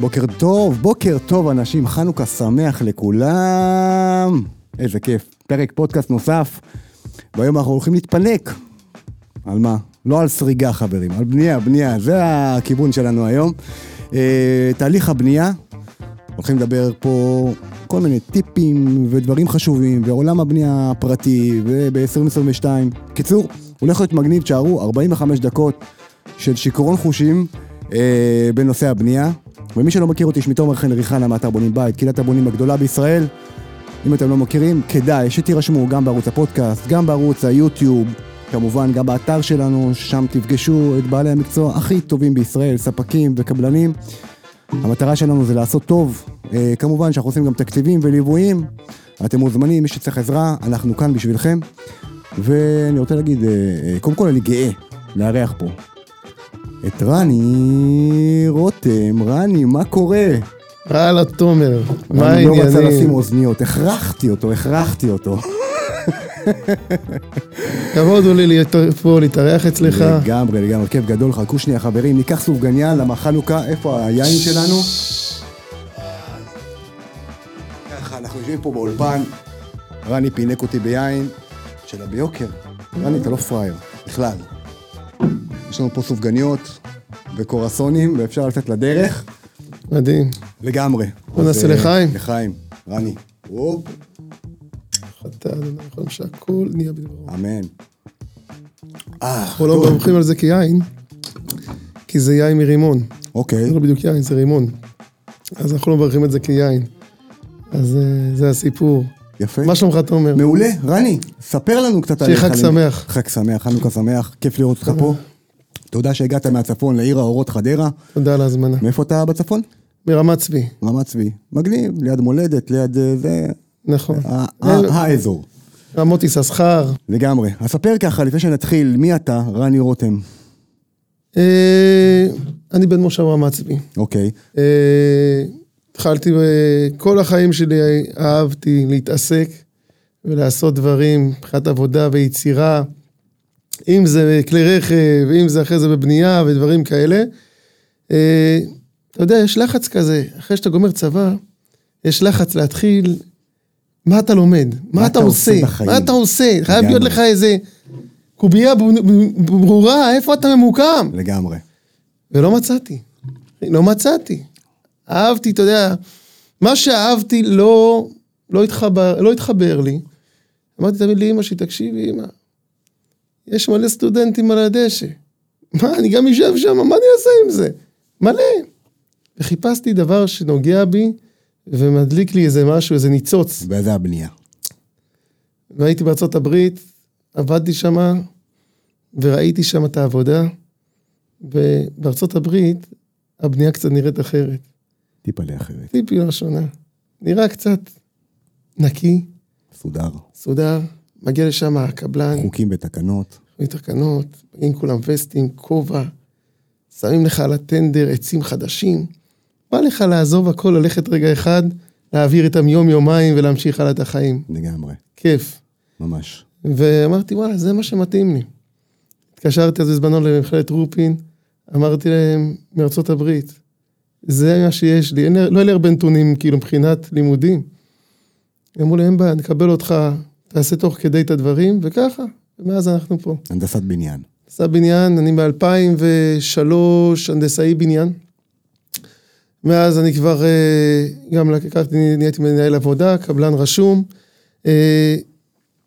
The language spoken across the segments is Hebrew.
בוקר טוב, בוקר טוב אנשים, חנוכה שמח לכולם. איזה כיף. פרק פודקאסט נוסף, והיום אנחנו הולכים להתפנק. על מה? לא על סריגה חברים, על בנייה, בנייה, זה הכיוון שלנו היום. אה, תהליך הבנייה, הולכים לדבר פה כל מיני טיפים ודברים חשובים, ועולם הבנייה הפרטי, וב-2022. קיצור, הולך להיות מגניב, תשארו 45 דקות של שיכרון חושים אה, בנושא הבנייה. ומי שלא מכיר אותי, שמי תומר חן ריחנה מאתר בונים בית, קהילת הבונים הגדולה בישראל. אם אתם לא מכירים, כדאי שתירשמו גם בערוץ הפודקאסט, גם בערוץ היוטיוב, כמובן גם באתר שלנו, שם תפגשו את בעלי המקצוע הכי טובים בישראל, ספקים וקבלנים. המטרה שלנו זה לעשות טוב, אה, כמובן שאנחנו עושים גם תקציבים וליוויים, אתם מוזמנים, מי שצריך עזרה, אנחנו כאן בשבילכם. ואני רוצה להגיד, אה, אה, קודם כל אני גאה לארח פה את רני רותם, רני, מה קורה? הלאה, תומר, מה אני לא רצה העניינים? לשים אוזניות, הכרחתי אותו, הכרחתי אותו. כבוד הוא לי להיות פה, להתארח אצלך. לגמרי, לגמרי, כיף גדול, חכו שנייה חברים, ניקח סופגניה, למה חנוכה, איפה היין שלנו? ככה, אנחנו יושבים פה באולפן, רני פינק אותי ביין, שלה ביוקר. רני, אתה לא פראייר, בכלל. יש לנו פה סופגניות וקורסונים, ואפשר לצאת לדרך. מדהים. לגמרי. בוא נעשה אה, לחיים. לחיים. רני. הופ, אתה אדוני יכול שהכל נהיה בדברו. אמן. אה, אנחנו לא. מברכים על זה כיין, כי זה יין מרימון. אוקיי. זה לא בדיוק יין, זה רימון. אז אנחנו לא מברכים את זה כיין. אז אה, זה הסיפור. יפה. מה שלומך, תומר? מעולה. רני, ספר לנו קצת שיהיה חג שמח. חג שמח, חנוכה שמח, כיף לראות אותך פה. תודה שהגעת מהצפון לעיר האורות חדרה. תודה על ההזמנה. מאיפה אתה בצפון? מרמת צבי, רמת צבי. מגניב, ליד מולדת, ליד אה, זה... נכון. ה- ה- האזור. רמות יששכר. לגמרי. אז ספר ככה, לפני שנתחיל, מי אתה, רני רותם? אה, אני בן מושב רמת צבי. אוקיי. אה, התחלתי, כל החיים שלי אהבתי להתעסק ולעשות דברים מבחינת עבודה ויצירה, אם זה כלי רכב, אם זה אחרי זה בבנייה ודברים כאלה. אה, אתה יודע, יש לחץ כזה, אחרי שאתה גומר צבא, יש לחץ להתחיל, מה אתה לומד? מה, אתה עושה? בחיים? מה אתה עושה? חייב להיות. לך איזה קובייה ברורה, איפה אתה ממוקם? לגמרי. ולא מצאתי. לא מצאתי. אהבתי, אתה יודע, מה שאהבתי לא, לא, התחבר, לא התחבר לי. אמרתי תמיד לאמא שלי, תקשיבי אמא, יש מלא סטודנטים על הדשא. מה, אני גם אשב שם, מה אני אעשה עם זה? מלא. וחיפשתי דבר שנוגע בי ומדליק לי איזה משהו, איזה ניצוץ. וזה הבנייה. והייתי בארצות הברית, עבדתי שם, וראיתי שם את העבודה, ובארצות הברית הבנייה קצת נראית אחרת. טיפה לאחרת. טיפי לא שונה. נראה קצת נקי, סודר. סודר, מגיע לשם הקבלן, חוקים ותקנות. תקנות, מגיעים כולם וסטים, כובע, שמים לך על הטנדר עצים חדשים. בא לך לעזוב הכל, ללכת רגע אחד, להעביר איתם יום-יומיים ולהמשיך הלאה את החיים. לגמרי. כיף. ממש. ואמרתי, וואלה, זה מה שמתאים לי. התקשרתי אז בזמנו למכללת רופין, אמרתי להם, מארצות הברית, זה מה שיש לי, אין, לא היה לי הרבה נתונים, כאילו, מבחינת לימודים. אמרו לי, אין בעיה, נקבל אותך, תעשה תוך כדי את הדברים, וככה, ומאז אנחנו פה. הנדסת בניין. עשה בניין, אני ב-2003 הנדסאי בניין. מאז אני כבר אה, גם לקחתי, נהייתי מנהל עבודה, קבלן רשום. אה,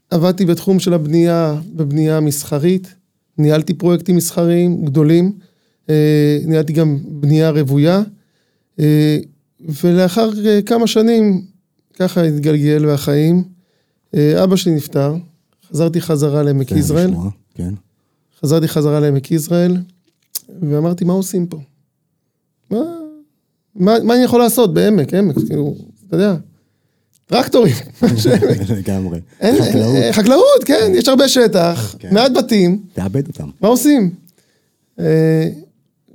עבדתי בתחום של הבנייה, בבנייה מסחרית. ניהלתי פרויקטים מסחריים גדולים. אה, ניהלתי גם בנייה רוויה. ולאחר כמה שנים, ככה התגלגל והחיים. אבא שלי נפטר, חזרתי חזרה לעמק זה יזרעאל. לשמוע, כן. חזרתי חזרה לעמק יזרעאל, ואמרתי, מה עושים פה? מה, מה, מה אני יכול לעשות בעמק, עמק, כאילו, אתה יודע, טרקטורים. לגמרי. אין- חקלאות. אה, חקלאות, כן, יש הרבה שטח, כן. מעט בתים, תאבד אותם. מה עושים? אה,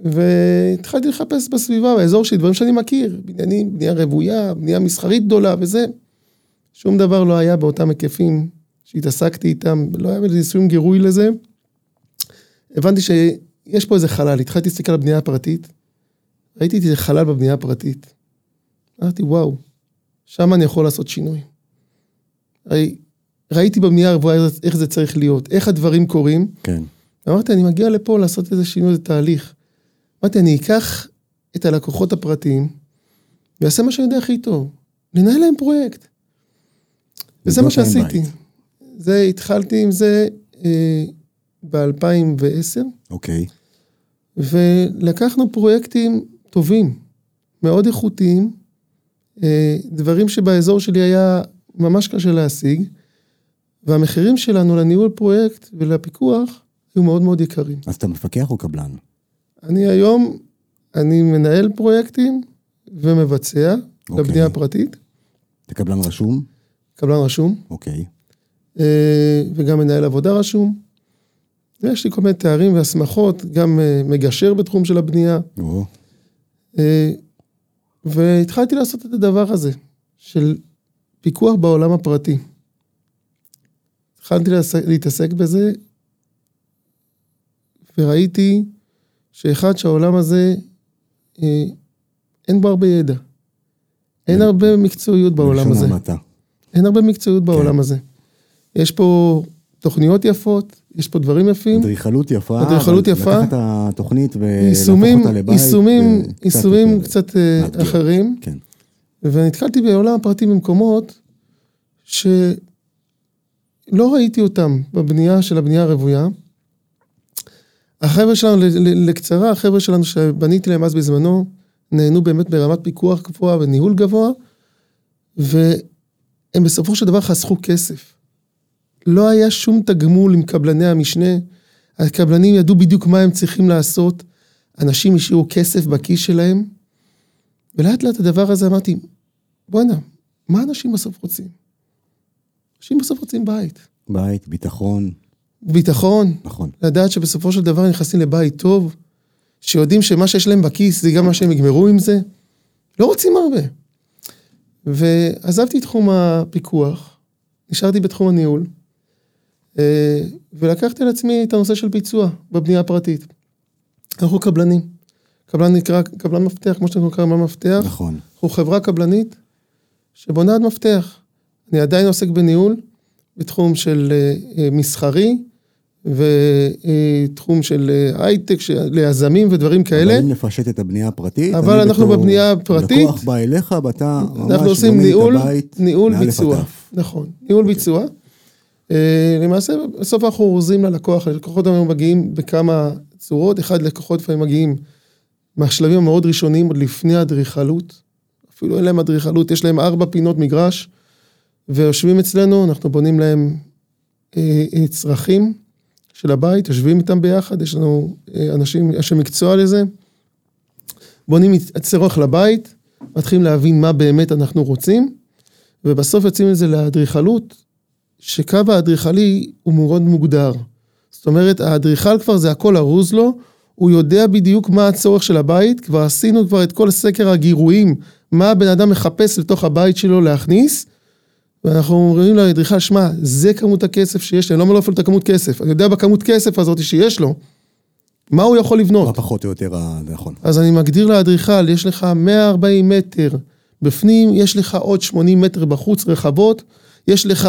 והתחלתי לחפש בסביבה, באזור שלי, דברים שאני מכיר, בניינים, בנייה רוויה, בנייה מסחרית גדולה וזה. שום דבר לא היה באותם היקפים שהתעסקתי איתם, לא היה איזה שום גירוי לזה. הבנתי שיש פה איזה חלל, התחלתי להסתכל על הבנייה הפרטית, ראיתי את זה חלל בבנייה הפרטית. אמרתי, וואו, שם אני יכול לעשות שינוי. ראי, ראיתי בבנייה הרבועה איך זה צריך להיות, איך הדברים קורים. כן. אמרתי, אני מגיע לפה לעשות איזה שינוי, איזה תהליך. אמרתי, אני אקח את הלקוחות הפרטיים, ואעשה מה שאני יודע הכי טוב, לנהל להם פרויקט. וזה מה שעשיתי. בית. זה, התחלתי עם זה אה, ב-2010, אוקיי. ולקחנו פרויקטים טובים, מאוד איכותיים, אה, דברים שבאזור שלי היה ממש קשה להשיג, והמחירים שלנו לניהול פרויקט ולפיקוח היו מאוד מאוד יקרים. אז אתה מפקח או קבלן? אני היום, אני מנהל פרויקטים ומבצע אוקיי. לבנייה הפרטית, אתה קבלן רשום? קבלן רשום, אוקיי. וגם מנהל עבודה רשום. ויש לי כל מיני תארים והסמכות, גם אה, מגשר בתחום של הבנייה. אה, והתחלתי לעשות את הדבר הזה, של פיקוח בעולם הפרטי. התחלתי להתעסק בזה, וראיתי שאחד שהעולם הזה, אה, אין בו הרבה ידע. אין. הרבה מקצועיות בעולם הזה. אין הרבה מקצועיות בעולם כן. הזה. יש פה תוכניות יפות, יש פה דברים יפים, אדריכלות יפה. אדריכלות יפה. לקחת את התוכנית ולהפוך אותה לבית. יישומים, יישומים קצת אה, מאתגר. אחרים. כן. ונתקלתי בעולם הפרטי במקומות שלא ראיתי אותם בבנייה של הבנייה הרוויה. החבר'ה שלנו, לקצרה, החבר'ה שלנו שבניתי להם אז בזמנו, נהנו באמת ברמת פיקוח גבוהה וניהול גבוה, והם בסופו של דבר חסכו כסף. לא היה שום תגמול עם קבלני המשנה, הקבלנים ידעו בדיוק מה הם צריכים לעשות, אנשים השאירו כסף בכיס שלהם, ולאט לאט הדבר הזה אמרתי, בואנה, מה אנשים בסוף רוצים? אנשים בסוף רוצים בית. בית, ביטחון, ביטחון, נכון. לדעת שבסופו של דבר נכנסים לבית טוב, שיודעים שמה שיש להם בכיס זה גם מה שהם יגמרו עם זה. לא רוצים הרבה. ועזבתי את תחום הפיקוח, נשארתי בתחום הניהול, ולקחתי על עצמי את הנושא של ביצוע בבנייה הפרטית. אנחנו קבלנים. קבלן נקרא, קבלן מפתח, כמו שאתם קוראים קבלן מפתח. נכון. אנחנו חברה קבלנית שבונה עד מפתח. אני עדיין עוסק בניהול, בתחום של אה, אה, מסחרי, ותחום של אה, הייטק, ליזמים ודברים כאלה. אבל אם נפשט את הבנייה הפרטית, אבל אנחנו בבנייה הפרטית, לקוח בא אליך ואתה ממש אנחנו עושים בונה את ניהול, הבית ניהול מאלף ביצוע. עד תף. נכון, ניהול ביצוע. אה, למעשה, בסוף אנחנו אורזים ללקוח, הלקוחות היום מגיעים בכמה צורות. אחד, לקוחות לפעמים מגיעים מהשלבים המאוד ראשוניים, עוד לפני האדריכלות. אפילו אין להם אדריכלות, יש להם ארבע פינות מגרש, ויושבים אצלנו, אנחנו בונים להם אה, אה, צרכים של הבית, יושבים איתם ביחד, יש לנו אה, אנשים, אנשי מקצוע לזה. בונים צורך לבית, מתחילים להבין מה באמת אנחנו רוצים, ובסוף יוצאים לזה לאדריכלות, שקו האדריכלי הוא מאוד מוגדר. זאת אומרת, האדריכל כבר זה הכל ארוז לו, הוא יודע בדיוק מה הצורך של הבית, כבר עשינו כבר את כל סקר הגירויים, מה הבן אדם מחפש לתוך הבית שלו להכניס, ואנחנו אומרים לאדריכל, שמע, זה כמות הכסף שיש לי, אני לא אומר לו אפילו את הכמות כסף, אני יודע בכמות כסף הזאת שיש לו, מה הוא יכול לבנות. מה פחות או יותר, ה- נכון. אז אני מגדיר לאדריכל, יש לך 140 מטר בפנים, יש לך עוד 80 מטר בחוץ רחבות, יש לך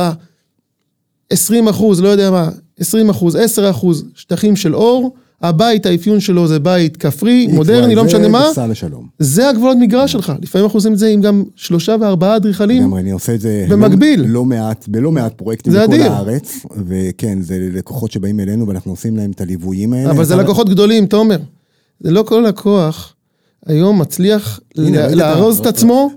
20 אחוז, לא יודע מה, 20 אחוז, 10 אחוז שטחים של אור, הבית, האפיון שלו זה בית כפרי, מודרני, לא משנה מה, לשלום. זה הגבולות מגרש שלך. לפעמים אנחנו עושים את זה עם גם שלושה וארבעה אדריכלים. לגמרי, אני עושה את זה במקביל. לא, לא מעט, בלא מעט פרויקטים בכל אדיר. הארץ, וכן, זה לקוחות שבאים אלינו ואנחנו עושים להם את הליוויים האלה. אבל זה לקוחות גדולים, תומר. זה לא כל לקוח היום מצליח הנה, לארוז את עצמו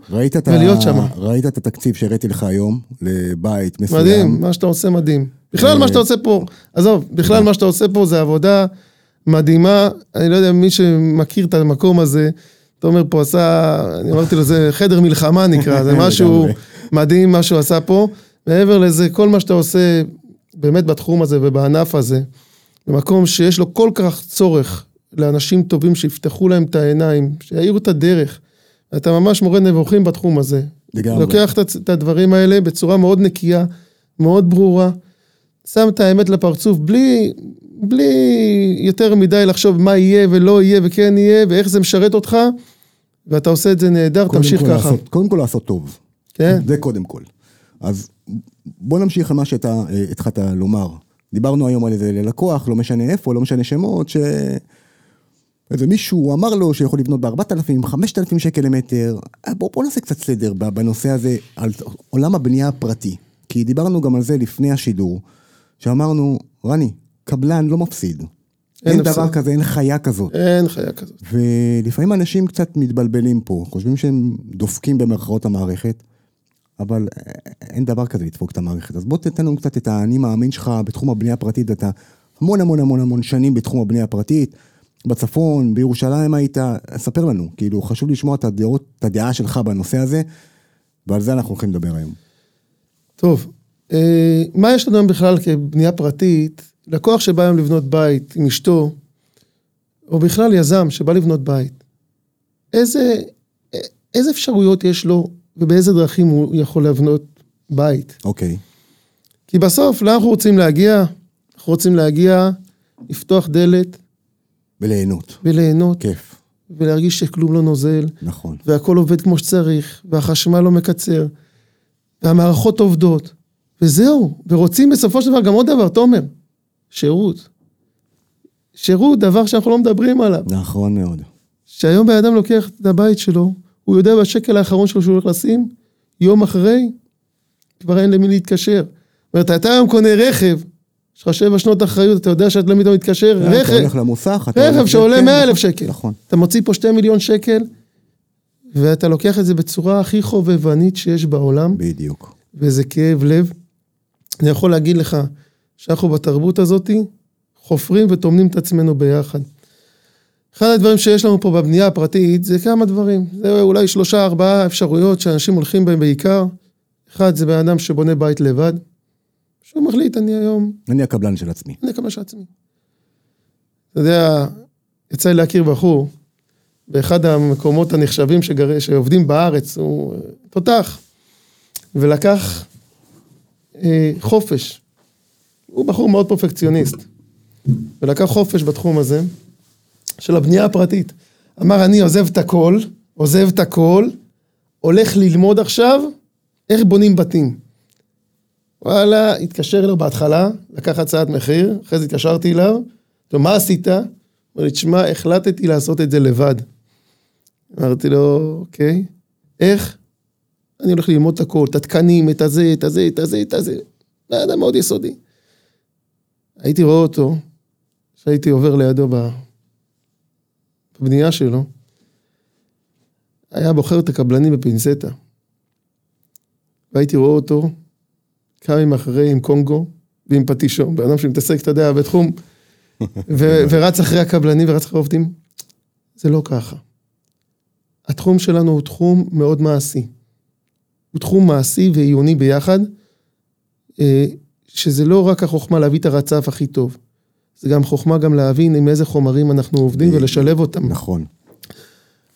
ולהיות. שם. ראית את התקציב שהראיתי לך היום לבית מסוים. מדהים, מה שאתה עושה מדהים. בכלל מה שאתה עושה פה, עזוב, בכלל מה שאתה עושה פה זה עבודה מדהימה, אני לא יודע מי שמכיר את המקום הזה, תומר פה עשה, אני אמרתי לו, זה חדר מלחמה נקרא, זה משהו. מדהים מה שהוא עשה פה. מעבר לזה, כל מה שאתה עושה באמת בתחום הזה ובענף הזה, במקום שיש לו כל כך צורך לאנשים טובים שיפתחו להם את העיניים, שיאירו את הדרך. אתה ממש מורה נבוכים בתחום הזה. לגמרי. לוקח את את הדברים האלה בצורה מאוד נקייה, מאוד ברורה, שם את האמת לפרצוף בלי, בלי יותר מדי לחשוב מה יהיה ולא יהיה וכן יהיה ואיך זה משרת אותך, ואתה עושה את זה נהדר, תמשיך כל ככה. לעשות- קודם כל לעשות טוב. כן? זה קודם כל. אז בוא נמשיך על מה שאתה אה, התחלת לומר. דיברנו היום על איזה לקוח, לא משנה איפה, לא משנה שמות, ש... איזה מישהו אמר לו שיכול לבנות ב-4,000, 5,000 שקל למטר. אה, בוא, בוא נעשה קצת סדר בנושא הזה, על עולם הבנייה הפרטי. כי דיברנו גם על זה לפני השידור, שאמרנו, רני, קבלן לא מפסיד. אין, אין דבר. כזה, אין חיה כזאת. אין חיה כזאת. ולפעמים אנשים קצת מתבלבלים פה, חושבים שהם דופקים במרכאות המערכת, אבל אה, אין דבר כזה לדפוק את המערכת. אז בוא תתן לנו קצת את האני מאמין שלך בתחום הבנייה הפרטית, אתה המון המון המון המון שנים בתחום הבנייה הפרטית, בצפון, בירושלים היית, ספר לנו, כאילו חשוב לשמוע את הדעות, את הדעה שלך בנושא הזה, ועל זה אנחנו הולכים לדבר היום. טוב, אה, מה יש לנו היום בכלל כבנייה פרטית? לקוח שבא היום לבנות בית עם אשתו, או בכלל יזם שבא לבנות בית, איזה, איזה אפשרויות יש לו ובאיזה דרכים הוא יכול לבנות בית? אוקיי, כי בסוף, לאן אנחנו רוצים להגיע? אנחנו רוצים להגיע, לפתוח דלת וליהנות, וליהנות, כיף, ולהרגיש שכלום לא נוזל, נכון. והכל עובד כמו שצריך, והחשמל לא מקצר, והמערכות עובדות, וזהו. ורוצים בסופו של דבר גם עוד דבר, תומר, שירות. שירות, דבר שאנחנו לא מדברים עליו. נכון מאוד. שהיום בן אדם לוקח את הבית שלו, הוא יודע בשקל האחרון שלו שהוא הולך לשים, יום אחרי, כבר אין למי להתקשר. זאת אומרת, אתה היום קונה רכב, יש לך שבע שנות אחריות, אתה יודע שאתה לא פתאום מתקשר, אתה רכב, הולך למוסך, אתה רכב שעולה 100 אלף נכון, שקל. נכון. אתה מוציא פה שתי מיליון שקל, ואתה לוקח את זה בצורה הכי חובבנית שיש בעולם, בדיוק. וזה כאב לב. אני יכול להגיד לך שאנחנו בתרבות הזאת חופרים וטומנים את עצמנו ביחד. אחד הדברים שיש לנו פה בבנייה הפרטית זה כמה דברים. זה אולי שלושה ארבעה אפשרויות שאנשים הולכים בהם בעיקר. אחד זה בן אדם שבונה בית לבד, שהוא מחליט, אני היום, אני הקבלן של עצמי. אני אקבל של עצמי. אתה יודע, יצא לי להכיר בחור באחד המקומות הנחשבים שגר... שעובדים בארץ, הוא אה, תותח, ולקח אה, חופש. הוא בחור מאוד פרפקציוניסט, ולקח חופש בתחום הזה של הבנייה הפרטית. אמר, אני עוזב את הכל, עוזב את הכל, הולך ללמוד עכשיו איך בונים בתים. וואלה, התקשר אליו בהתחלה, לקח הצעת מחיר, אחרי זה התקשרתי אליו, אמרתי לו, מה עשית? אמר לי, תשמע, החלטתי לעשות את זה לבד. אמרתי לו, אוקיי, איך? אני הולך ללמוד את הכל, את התקנים, את הזה, את הזה, את הזה, את הזה. זה אדם מאוד יסודי. הייתי רואה אותו, כשהייתי עובר לידו בבנייה שלו, היה בוחר את הקבלנים בפינצטה. והייתי רואה אותו כמה ימים אחרי עם קונגו ועם פטישו, בן אדם שמתעסק, אתה יודע, בתחום, ו- ורץ אחרי הקבלנים ורץ אחרי העובדים. זה לא ככה. התחום שלנו הוא תחום מאוד מעשי. הוא תחום מעשי ועיוני ביחד, אה, שזה לא רק החוכמה להביא את הרצף הכי טוב, זה גם חוכמה גם להבין עם איזה חומרים אנחנו עובדים ולשלב אותם. נכון.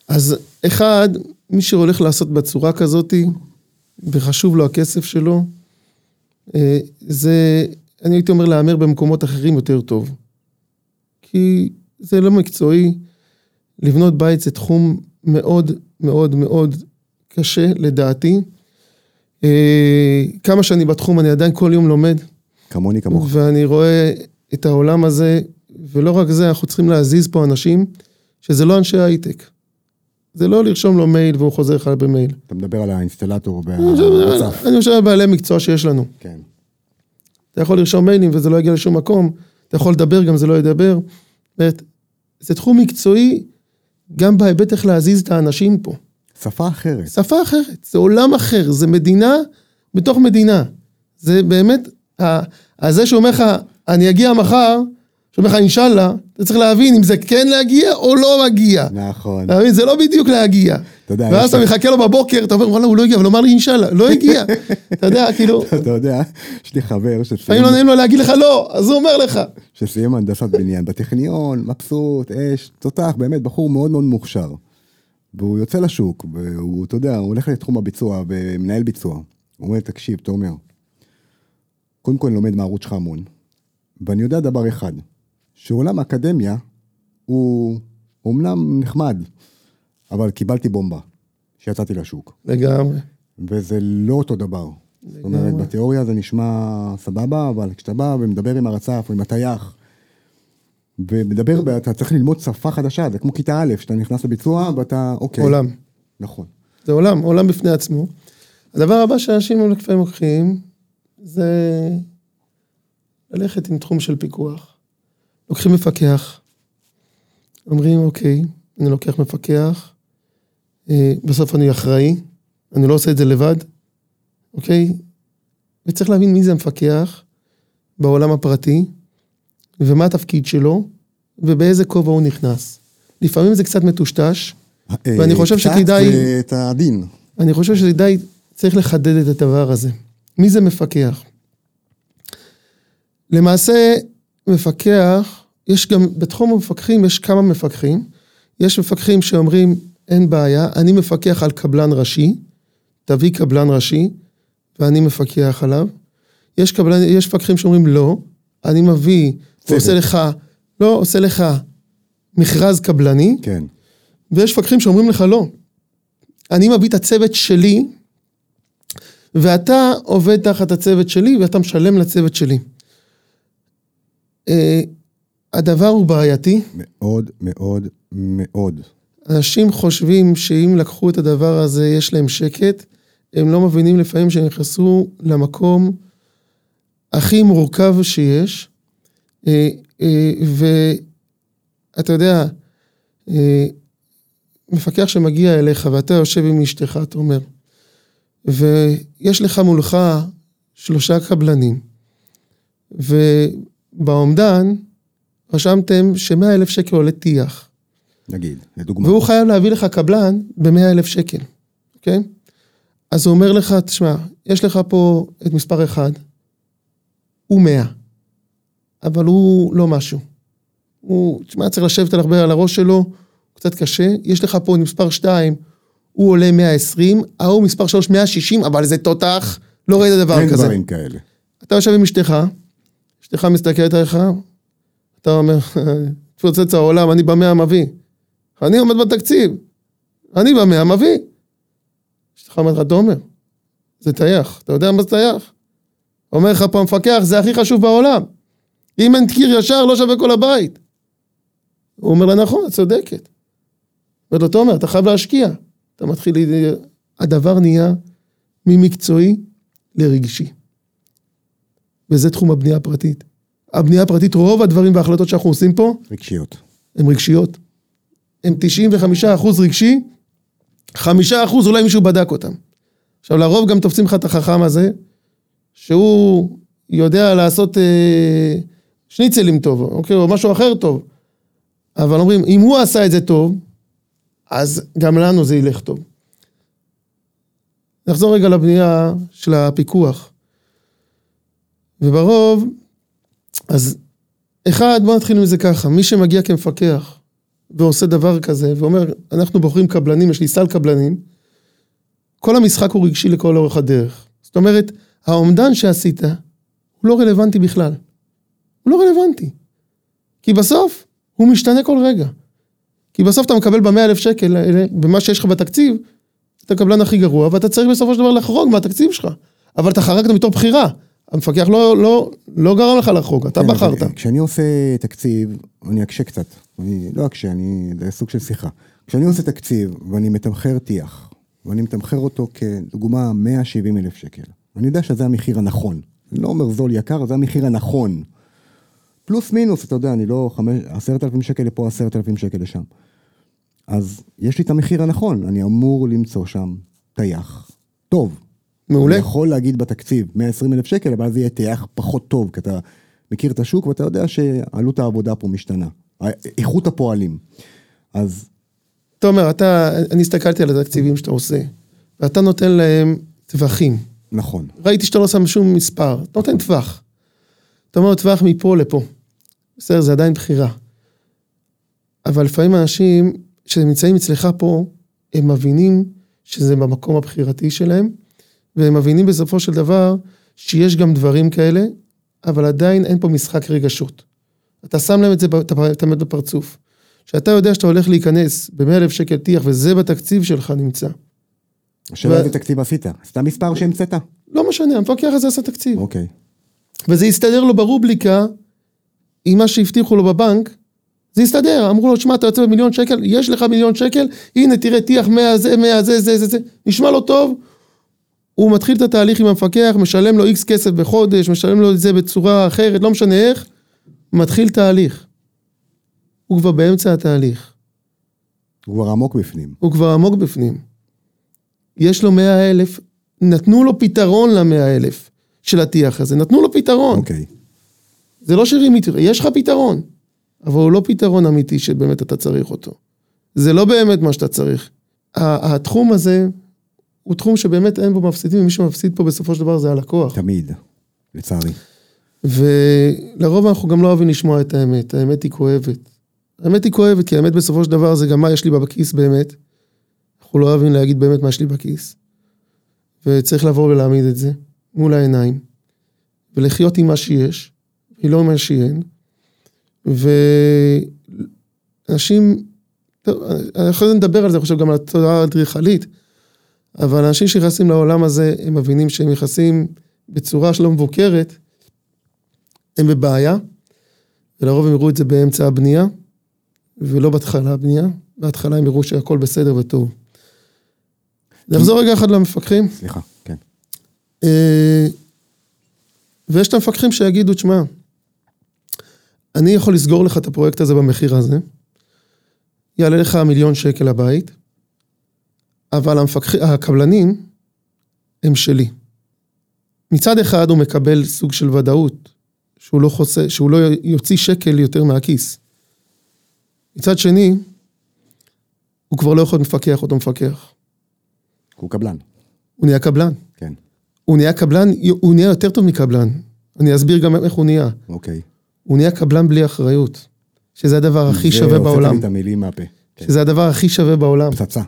אז אחד, מי שהולך לעשות בצורה כזאתי, וחשוב לו הכסף שלו, אה, זה, אני הייתי אומר להמר במקומות אחרים יותר טוב. כי זה לא מקצועי, לבנות בית זה תחום מאוד מאוד מאוד קשה לדעתי. אה, כמה שאני בתחום, אני עדיין כל יום לומד, כמוני כמוך. ואני רואה את העולם הזה, ולא רק זה, אנחנו צריכים להזיז פה אנשים שזה לא אנשי הייטק. זה לא לרשום לו מייל והוא חוזר לך במייל. אתה מדבר על האינסטלטור והמצף. אני חושב על בעלי מקצוע שיש לנו. כן. אתה יכול לרשום מיילים וזה לא יגיע לשום מקום, אתה יכול לדבר גם זה לא ידבר. זה תחום מקצועי גם בהיבט איך להזיז את האנשים פה. שפה אחרת. שפה אחרת, זה עולם אחר, זה מדינה בתוך מדינה. זה באמת, ה- זה שאומר לך, אני אגיע מחר, שאומר לך אינשאללה, אתה צריך להבין אם זה כן להגיע או לא מגיע. נכון. אתה מבין? זה לא בדיוק להגיע. אתה יודע, ואז אתה מחכה לו בבוקר, אתה אומר, וואלה, הוא לא הגיע, אבל הוא אמר לי אינשאללה, לא הגיע. אתה יודע, כאילו, אתה יודע, יש לי חבר שסיים- לפעמים לא נעים לו להגיד לך לא, אז הוא אומר לך. שסיים הנדסת בניין בטכניון, מבסוט, אש, תותח, באמת בחור מאוד מאוד מוכשר. והוא יוצא לשוק, והוא, אתה יודע, הוא הולך לתחום הביצוע ומנהל ביצוע. הוא אומר, תקשיב, תומר, קודם כל אני לומד מהערוץ שלך המון, ואני יודע דבר אחד, שעולם האקדמיה הוא אומנם נחמד, אבל קיבלתי בומבה כשיצאתי לשוק, לגמרי. וזה לא אותו דבר. זאת אומרת, בתיאוריה זה נשמע סבבה, אבל כשאתה בא ומדבר עם הרצף או עם הטייח, ומדבר, אתה צריך ללמוד שפה חדשה, זה כמו כיתה א', שאתה נכנס לביצוע ואתה, אוקיי. עולם. נכון. זה עולם, עולם בפני עצמו. הדבר הבא שאנשים לפעמים לוקחים, זה ללכת עם תחום של פיקוח. לוקחים מפקח, אומרים, אוקיי, אני לוקח מפקח, אה, בסוף אני אחראי, אני לא עושה את זה לבד, אוקיי? וצריך להבין מי זה המפקח בעולם הפרטי, ומה התפקיד שלו, ובאיזה כובע הוא נכנס. לפעמים זה קצת מטושטש, ואני חושב אה, קצת שכדאי- זה את הדין. אני חושב שדי צריך לחדד את הדבר הזה. מי זה מפקח? למעשה, מפקח, יש גם, בתחום המפקחים יש כמה מפקחים. יש מפקחים שאומרים, אין בעיה, אני מפקח על קבלן ראשי, תביא קבלן ראשי, ואני מפקח עליו. יש, קבלן, יש מפקחים שאומרים, לא, אני מביא, ועושה לך, לא, עושה לך מכרז קבלני, כן. ויש מפקחים שאומרים לך לא. אני מביא את הצוות שלי, ואתה עובד תחת הצוות שלי, ואתה משלם לצוות שלי. אה, הדבר הוא בעייתי. מאוד מאוד מאוד. אנשים חושבים שאם לקחו את הדבר הזה, יש להם שקט. הם לא מבינים לפעמים שהם נכנסו למקום הכי מורכב שיש. אה, אה, ואתה יודע, מפקח שמגיע אליך ואתה יושב עם אשתך, אתה אומר, ויש לך מולך שלושה קבלנים, ובאומדן רשמתם שמאה אלף שקל עולה טיח. נגיד, לדוגמה. והוא חייב להביא לך קבלן ב-100 אלף שקל, אוקיי? אז הוא אומר לך, תשמע, יש לך פה את מספר אחד, הוא 100, אבל הוא לא משהו. הוא, תשמע, צריך לשבת על הרבה על הראש שלו, קצת קשה. יש לך פה את מספר 2, הוא עולה 120, ההוא מספר 3, 160, אבל זה תותח, לא ראית דבר אין כזה. דברים כאלה. אתה יושב עם אשתך, אשתך מסתכלת עליך, אתה אומר, תפוצץ העולם, אני במאה מביא. אני עומד בתקציב, אני במאה מביא. אשתך אומרת לך, תומר, זה טייח, אתה יודע מה זה טייח? אומר לך פה המפקח, זה הכי חשוב בעולם. אם אין קיר ישר, לא שווה כל הבית. הוא אומר לה, נכון, את צודקת. אומר לו, תומר, אתה חייב להשקיע. אתה מתחיל, הדבר נהיה ממקצועי לרגשי. וזה תחום הבנייה הפרטית. הבנייה הפרטית, רוב הדברים וההחלטות שאנחנו עושים פה, רגשיות. הן רגשיות. הן 95% רגשי, 5% אולי מישהו בדק אותם. עכשיו, לרוב גם תופסים לך את החכם הזה, שהוא יודע לעשות אה, שניצלים טוב, אוקיי, או משהו אחר טוב. אבל אומרים, אם הוא עשה את זה טוב, אז גם לנו זה ילך טוב. נחזור רגע לבנייה של הפיקוח. וברוב, אז אחד, בוא נתחיל מזה ככה, מי שמגיע כמפקח ועושה דבר כזה, ואומר, אנחנו בוחרים קבלנים, יש לי סל קבלנים, כל המשחק הוא רגשי לכל אורך הדרך. זאת אומרת, האומדן שעשית הוא לא רלוונטי בכלל. הוא לא רלוונטי. כי בסוף הוא משתנה כל רגע. כי בסוף אתה מקבל במאה אלף שקל האלה, במה שיש לך בתקציב, אתה הקבלן הכי גרוע, ואתה צריך בסופו של דבר לחרוג מהתקציב שלך. אבל אתה חרגת מתוך בחירה. המפקח לא, לא, לא גרם לך לחרוג, אתה כן, בחרת. אבל כשאני עושה תקציב, אני אקשה קצת. אני לא אקשה, אני, זה סוג של שיחה. כשאני עושה תקציב ואני מתמחר טיח, ואני מתמחר אותו כדוגמה 170 אלף שקל, אני יודע שזה המחיר הנכון. אני לא אומר זול יקר, זה המחיר הנכון. פלוס מינוס, אתה יודע, אני לא חמש, עשרת אלפים שקל לפה, עשרת אלפים שקל לשם. אז יש לי את המחיר הנכון, אני אמור למצוא שם טייח טוב. מעולה. יכול להגיד בתקציב 120 אלף שקל, אבל אז יהיה טייח פחות טוב, כי אתה מכיר את השוק ואתה יודע שעלות העבודה פה משתנה. איכות הפועלים. אז תומר, אתה, אני הסתכלתי על התקציבים שאתה עושה, ואתה נותן להם טווחים. נכון, ראיתי שאתה לא שם שום מספר, אתה נותן טווח. אתה אומר טווח מפה לפה. בסדר, זה עדיין בחירה. אבל לפעמים אנשים שנמצאים אצלך פה, הם מבינים שזה במקום הבחירתי שלהם, והם מבינים בסופו של דבר שיש גם דברים כאלה, אבל עדיין אין פה משחק רגשות. אתה שם להם את זה, אתה מת בפרצוף. שאתה יודע שאתה הולך להיכנס ב-100 אלף שקל טיח, וזה בתקציב שלך נמצא. השאלה איזה תקציב עשית? סתם מספר שהמצאת? לא משנה, המפקח הזה עשה תקציב. אוקיי. וזה הסתדר לו ברובליקה עם מה שהבטיחו לו בבנק, זה הסתדר, אמרו לו, שמע, אתה יוצא במיליון שקל, יש לך מיליון שקל, הנה, תראה, טיח 100 זה, 100 זה, זה, זה, זה, נשמע לו טוב, הוא מתחיל את התהליך עם המפקח, משלם לו איקס כסף בחודש, משלם לו את זה בצורה אחרת, לא משנה איך, מתחיל תהליך. הוא כבר באמצע התהליך, הוא כבר עמוק בפנים. הוא כבר עמוק בפנים. יש לו 100 אלף, נתנו לו פתרון למאה אלף של הטיח הזה, נתנו לו פתרון. אוקיי. זה לא שרימית, יש לך פתרון, אבל הוא לא פתרון אמיתי שבאמת אתה צריך אותו. זה לא באמת מה שאתה צריך. התחום הזה הוא תחום שבאמת אין בו מפסידים, ומי שמפסיד פה בסופו של דבר זה הלקוח. תמיד. לצערי. ולרוב אנחנו גם לא אוהבים לשמוע את האמת, האמת היא כואבת. האמת היא כואבת, כי האמת בסופו של דבר זה גם מה יש לי בכיס באמת. אנחנו לא אוהבים להגיד באמת מה יש לי בכיס. וצריך לבוא ולהעמיד את זה מול העיניים, ולחיות עם מה שיש, ולא עם מה שאין. ואנשים, טוב, אחרי זה נדבר על זה, אני חושב גם על התודעה האדריכלית, אבל אנשים שנכנסים לעולם הזה, הם מבינים שהם נכנסים בצורה שלא מבוקרת, הם בבעיה, ולרוב הם יראו את זה באמצע הבנייה, ולא בהתחלה הבנייה, בהתחלה הם יראו שהכל בסדר וטוב. נחזור רגע אחד למפקחים. סליחה, כן. אה, ויש את המפקחים שיגידו, תשמע, אני יכול לסגור לך את הפרויקט הזה במחיר הזה, יעלה לך מיליון שקל הבית, אבל המפקח... הקבלנים הם שלי. מצד אחד הוא מקבל סוג של ודאות, שהוא לא, חוסה, שהוא לא יוציא שקל יותר מהכיס. מצד שני, הוא כבר לא יכול מפקח אותו מפקח. הוא קבלן. הוא נהיה קבלן. כן. הוא נהיה קבלן, הוא נהיה יותר טוב מקבלן. אני אסביר גם איך הוא נהיה. אוקיי. הוא נהיה קבלן בלי אחריות. שזה הדבר הכי זה שווה הוצאת בעולם. לי את המילים מהפה. שזה הדבר הכי שווה בעולם. פצצה.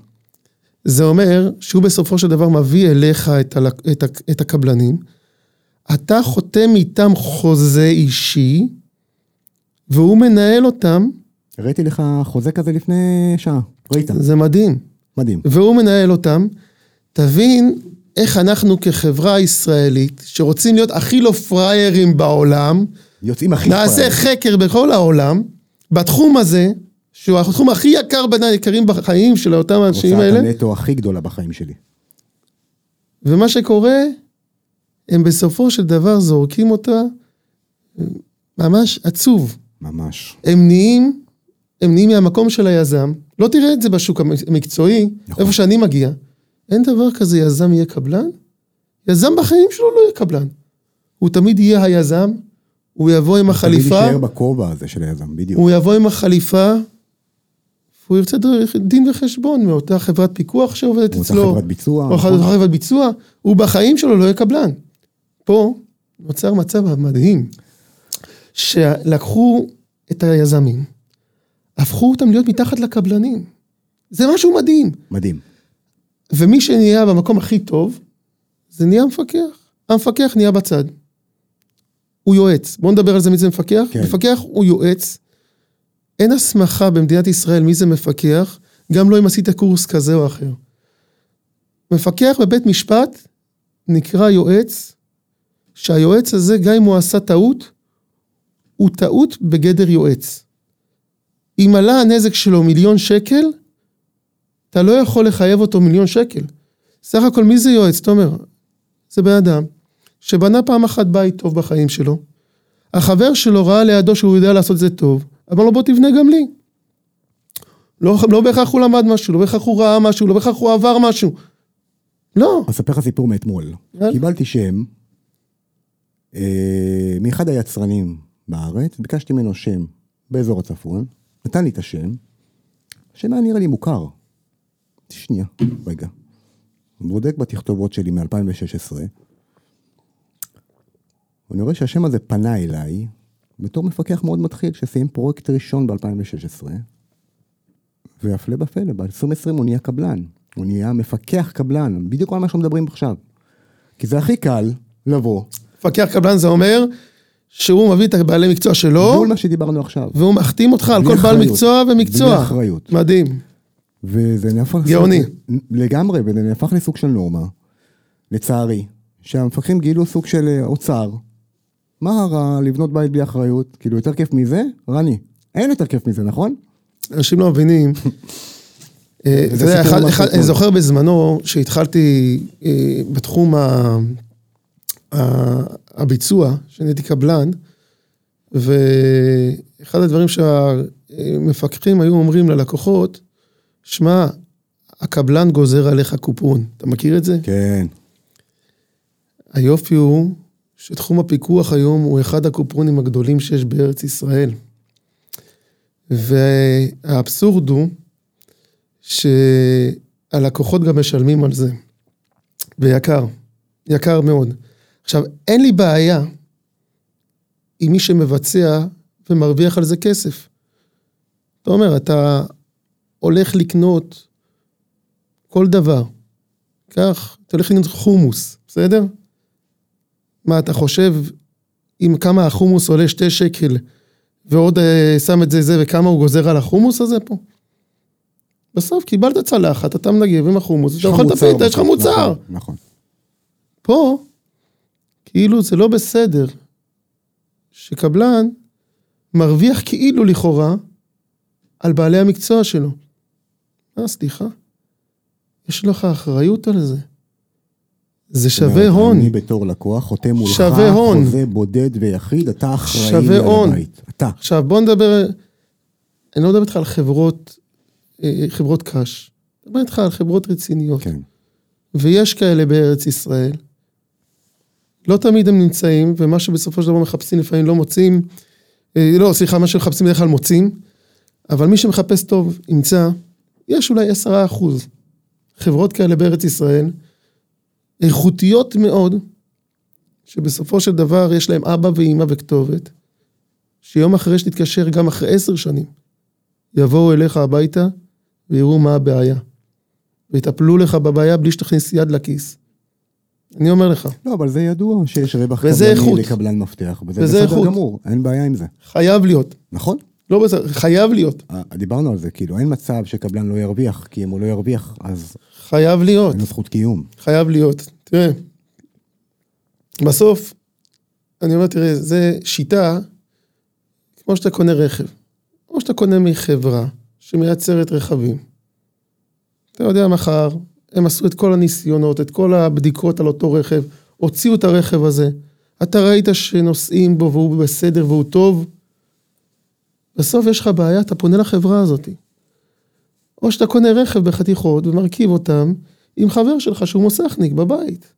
זה אומר שהוא בסופו של דבר מביא אליך את, ה, את, ה, את הקבלנים, אתה חותם איתם חוזה אישי, והוא מנהל אותם, הראיתי לך חוזה כזה לפני שעה. ראית? זה מדהים. מדהים. והוא מנהל אותם. תבין איך אנחנו כחברה ישראלית, שרוצים להיות הכי לא פראיירים בעולם, יוצאים הכי נעשה פראיירים. חקר בכל העולם, בתחום הזה, שהוא התחום הכי יקר בין היקרים בחיים של אותם האנשים הוצאת האלה, הנטו הכי גדולה בחיים שלי. ומה שקורה, הם בסופו של דבר זורקים אותה ממש עצוב. ממש. הם נהיים, הם נהיים מהמקום של היזם, לא תראה את זה בשוק המקצועי, נכון. איפה שאני מגיע. אין דבר כזה יזם יהיה קבלן, יזם בחיים שלו לא יהיה קבלן. הוא תמיד יהיה היזם, הוא יבוא עם החליפה, תמיד יישאר בכובע הזה של היזם, בדיוק. הוא יבוא עם החליפה, והוא ירצה דין וחשבון מאותה חברת פיקוח שעובדת מאותה אצלו. חברת ביצוע, או נכון. אותה חברת ביצוע, הוא בחיים שלו לא יהיה קבלן. פה נוצר מצב מדהים, שלקחו את היזמים, הפכו אותם להיות מתחת לקבלנים. זה משהו מדהים. מדהים. ומי שנהיה במקום הכי טוב, זה נהיה המפקח. המפקח נהיה בצד. הוא יועץ. בואו נדבר על זה מי זה מפקח. כן. מפקח הוא יועץ. אין הסמכה במדינת ישראל מי זה מפקח, גם לא אם עשית קורס כזה או אחר. מפקח בבית משפט נקרא יועץ, שהיועץ הזה, גם אם הוא עשה טעות, הוא טעות בגדר יועץ. אם עלה הנזק שלו מיליון שקל, אתה לא יכול לחייב אותו מיליון שקל. סך הכל מי זה יועץ, תומר? זה בן אדם שבנה פעם אחת בית טוב בחיים שלו, החבר שלו ראה לידו שהוא יודע לעשות את זה טוב, אמר לו בוא תבנה גם לי. לא, לא בהכרח הוא למד משהו, לא בהכרח הוא ראה משהו, לא בהכרח הוא עבר משהו. לא. אספר לך סיפור מאתמול. קיבלתי שם אה, מאחד היצרנים בארץ, ביקשתי ממנו שם באזור הצפון, נתן לי את השם, השם היה נראה לי מוכר. שנייה, רגע. בודק בתכתובות שלי מ-2016, ואני רואה שהשם הזה פנה אליי בתור מפקח מאוד מתחיל, שסיים פרויקט ראשון ב-2016, והפלא ופלא, ב-2020 הוא נהיה קבלן, הוא נהיה מפקח קבלן, בדיוק על מה שאנחנו מדברים עכשיו. כי זה הכי קל לבוא, מפקח קבלן זה אומר שהוא מביא את הבעלי מקצוע שלו, בול מה שדיברנו עכשיו. והוא מחתים אותך על כל בעל. מקצוע ומקצוע. בלי אחריות. מדהים. וזה נהפך... גאוני. לגמרי, וזה נהפך לסוג של נורמה, לצערי, שהמפקחים גילו סוג של אה, אוצר. מה רע לבנות בית בלי אחריות? כאילו, יותר כיף מזה? רני, אין יותר כיף מזה, נכון? אנשים לא מבינים. אה, אתה יודע. אני זוכר בזמנו שהתחלתי אה, בתחום הביצוע, שנהייתי קבלן, ואחד הדברים שהמפקחים היו אומרים ללקוחות, שמע, הקבלן גוזר עליך קופון. אתה מכיר את זה? כן. היופי הוא שתחום הפיקוח היום הוא אחד הקופונים הגדולים שיש בארץ ישראל. והאבסורד הוא שהלקוחות גם משלמים על זה. ויקר, יקר מאוד. עכשיו, אין לי בעיה עם מי שמבצע ומרוויח על זה כסף. אתה אומר, אתה הולך לקנות כל דבר. קח, אתה הולך לקנות חומוס, בסדר? מה, אתה חושב אם כמה החומוס עולה שתי שקל ועוד אה, שם את זה זה וכמה הוא גוזר על החומוס הזה פה? בסוף קיבלת צלחת, אתה מנגב עם החומוס, אתה אוכל את הפיתה, יש לך מוצר. נכון, נכון. פה, כאילו זה לא בסדר שקבלן מרוויח כאילו לכאורה על בעלי המקצוע שלו. אה, סליחה? יש לך אחריות על זה. זה זאת אומרת, שווה הון. אני בתור לקוח חותם מולך, שווה הון. חוזה בודד ויחיד, אתה אחראי שווה על הון. הבית. אתה. עכשיו בוא נדבר, אני לא מדבר איתך על חברות, אה, חברות קש. אני מדבר איתך על חברות רציניות. כן. ויש כאלה בארץ ישראל. לא תמיד הם נמצאים, ומה שבסופו של דבר מחפשים לפעמים לא מוצאים. אה, לא, סליחה, מה שמחפשים בדרך כלל מוצאים, אבל מי שמחפש טוב ימצא, יש אולי עשרה אחוז חברות כאלה בארץ ישראל, איכותיות מאוד, שבסופו של דבר יש להם אבא ואימא וכתובת, שיום אחרי שתתקשר, גם אחרי עשר שנים, יבואו אליך הביתה ויראו מה הבעיה. ויטפלו לך בבעיה בלי שתכניס יד לכיס. אני אומר לך, לא, אבל זה ידוע שיש רווח קבלני איכות. לקבלן מפתח, וזה וזה בסדר איכות. גמור, אין בעיה עם זה. חייב להיות. נכון? לא בסדר, חייב להיות. אה, דיברנו על זה, כאילו, אין מצב שקבלן לא ירוויח, כי אם הוא לא ירוויח, אז חייב להיות. אין לו זכות קיום. חייב להיות. תראה, בסוף, אני אומר, תראה, זה שיטה, כמו שאתה קונה רכב, או שאתה קונה מחברה שמייצרת רכבים. אתה יודע, מחר, הם עשו את כל הניסיונות, את כל הבדיקות על אותו רכב, הוציאו את הרכב הזה, אתה ראית שנוסעים בו והוא בסדר והוא טוב, בסוף יש לך בעיה, אתה פונה לחברה הזאת. או שאתה קונה רכב בחתיכות ומרכיב אותם עם חבר שלך שהוא מוסכניק בבית.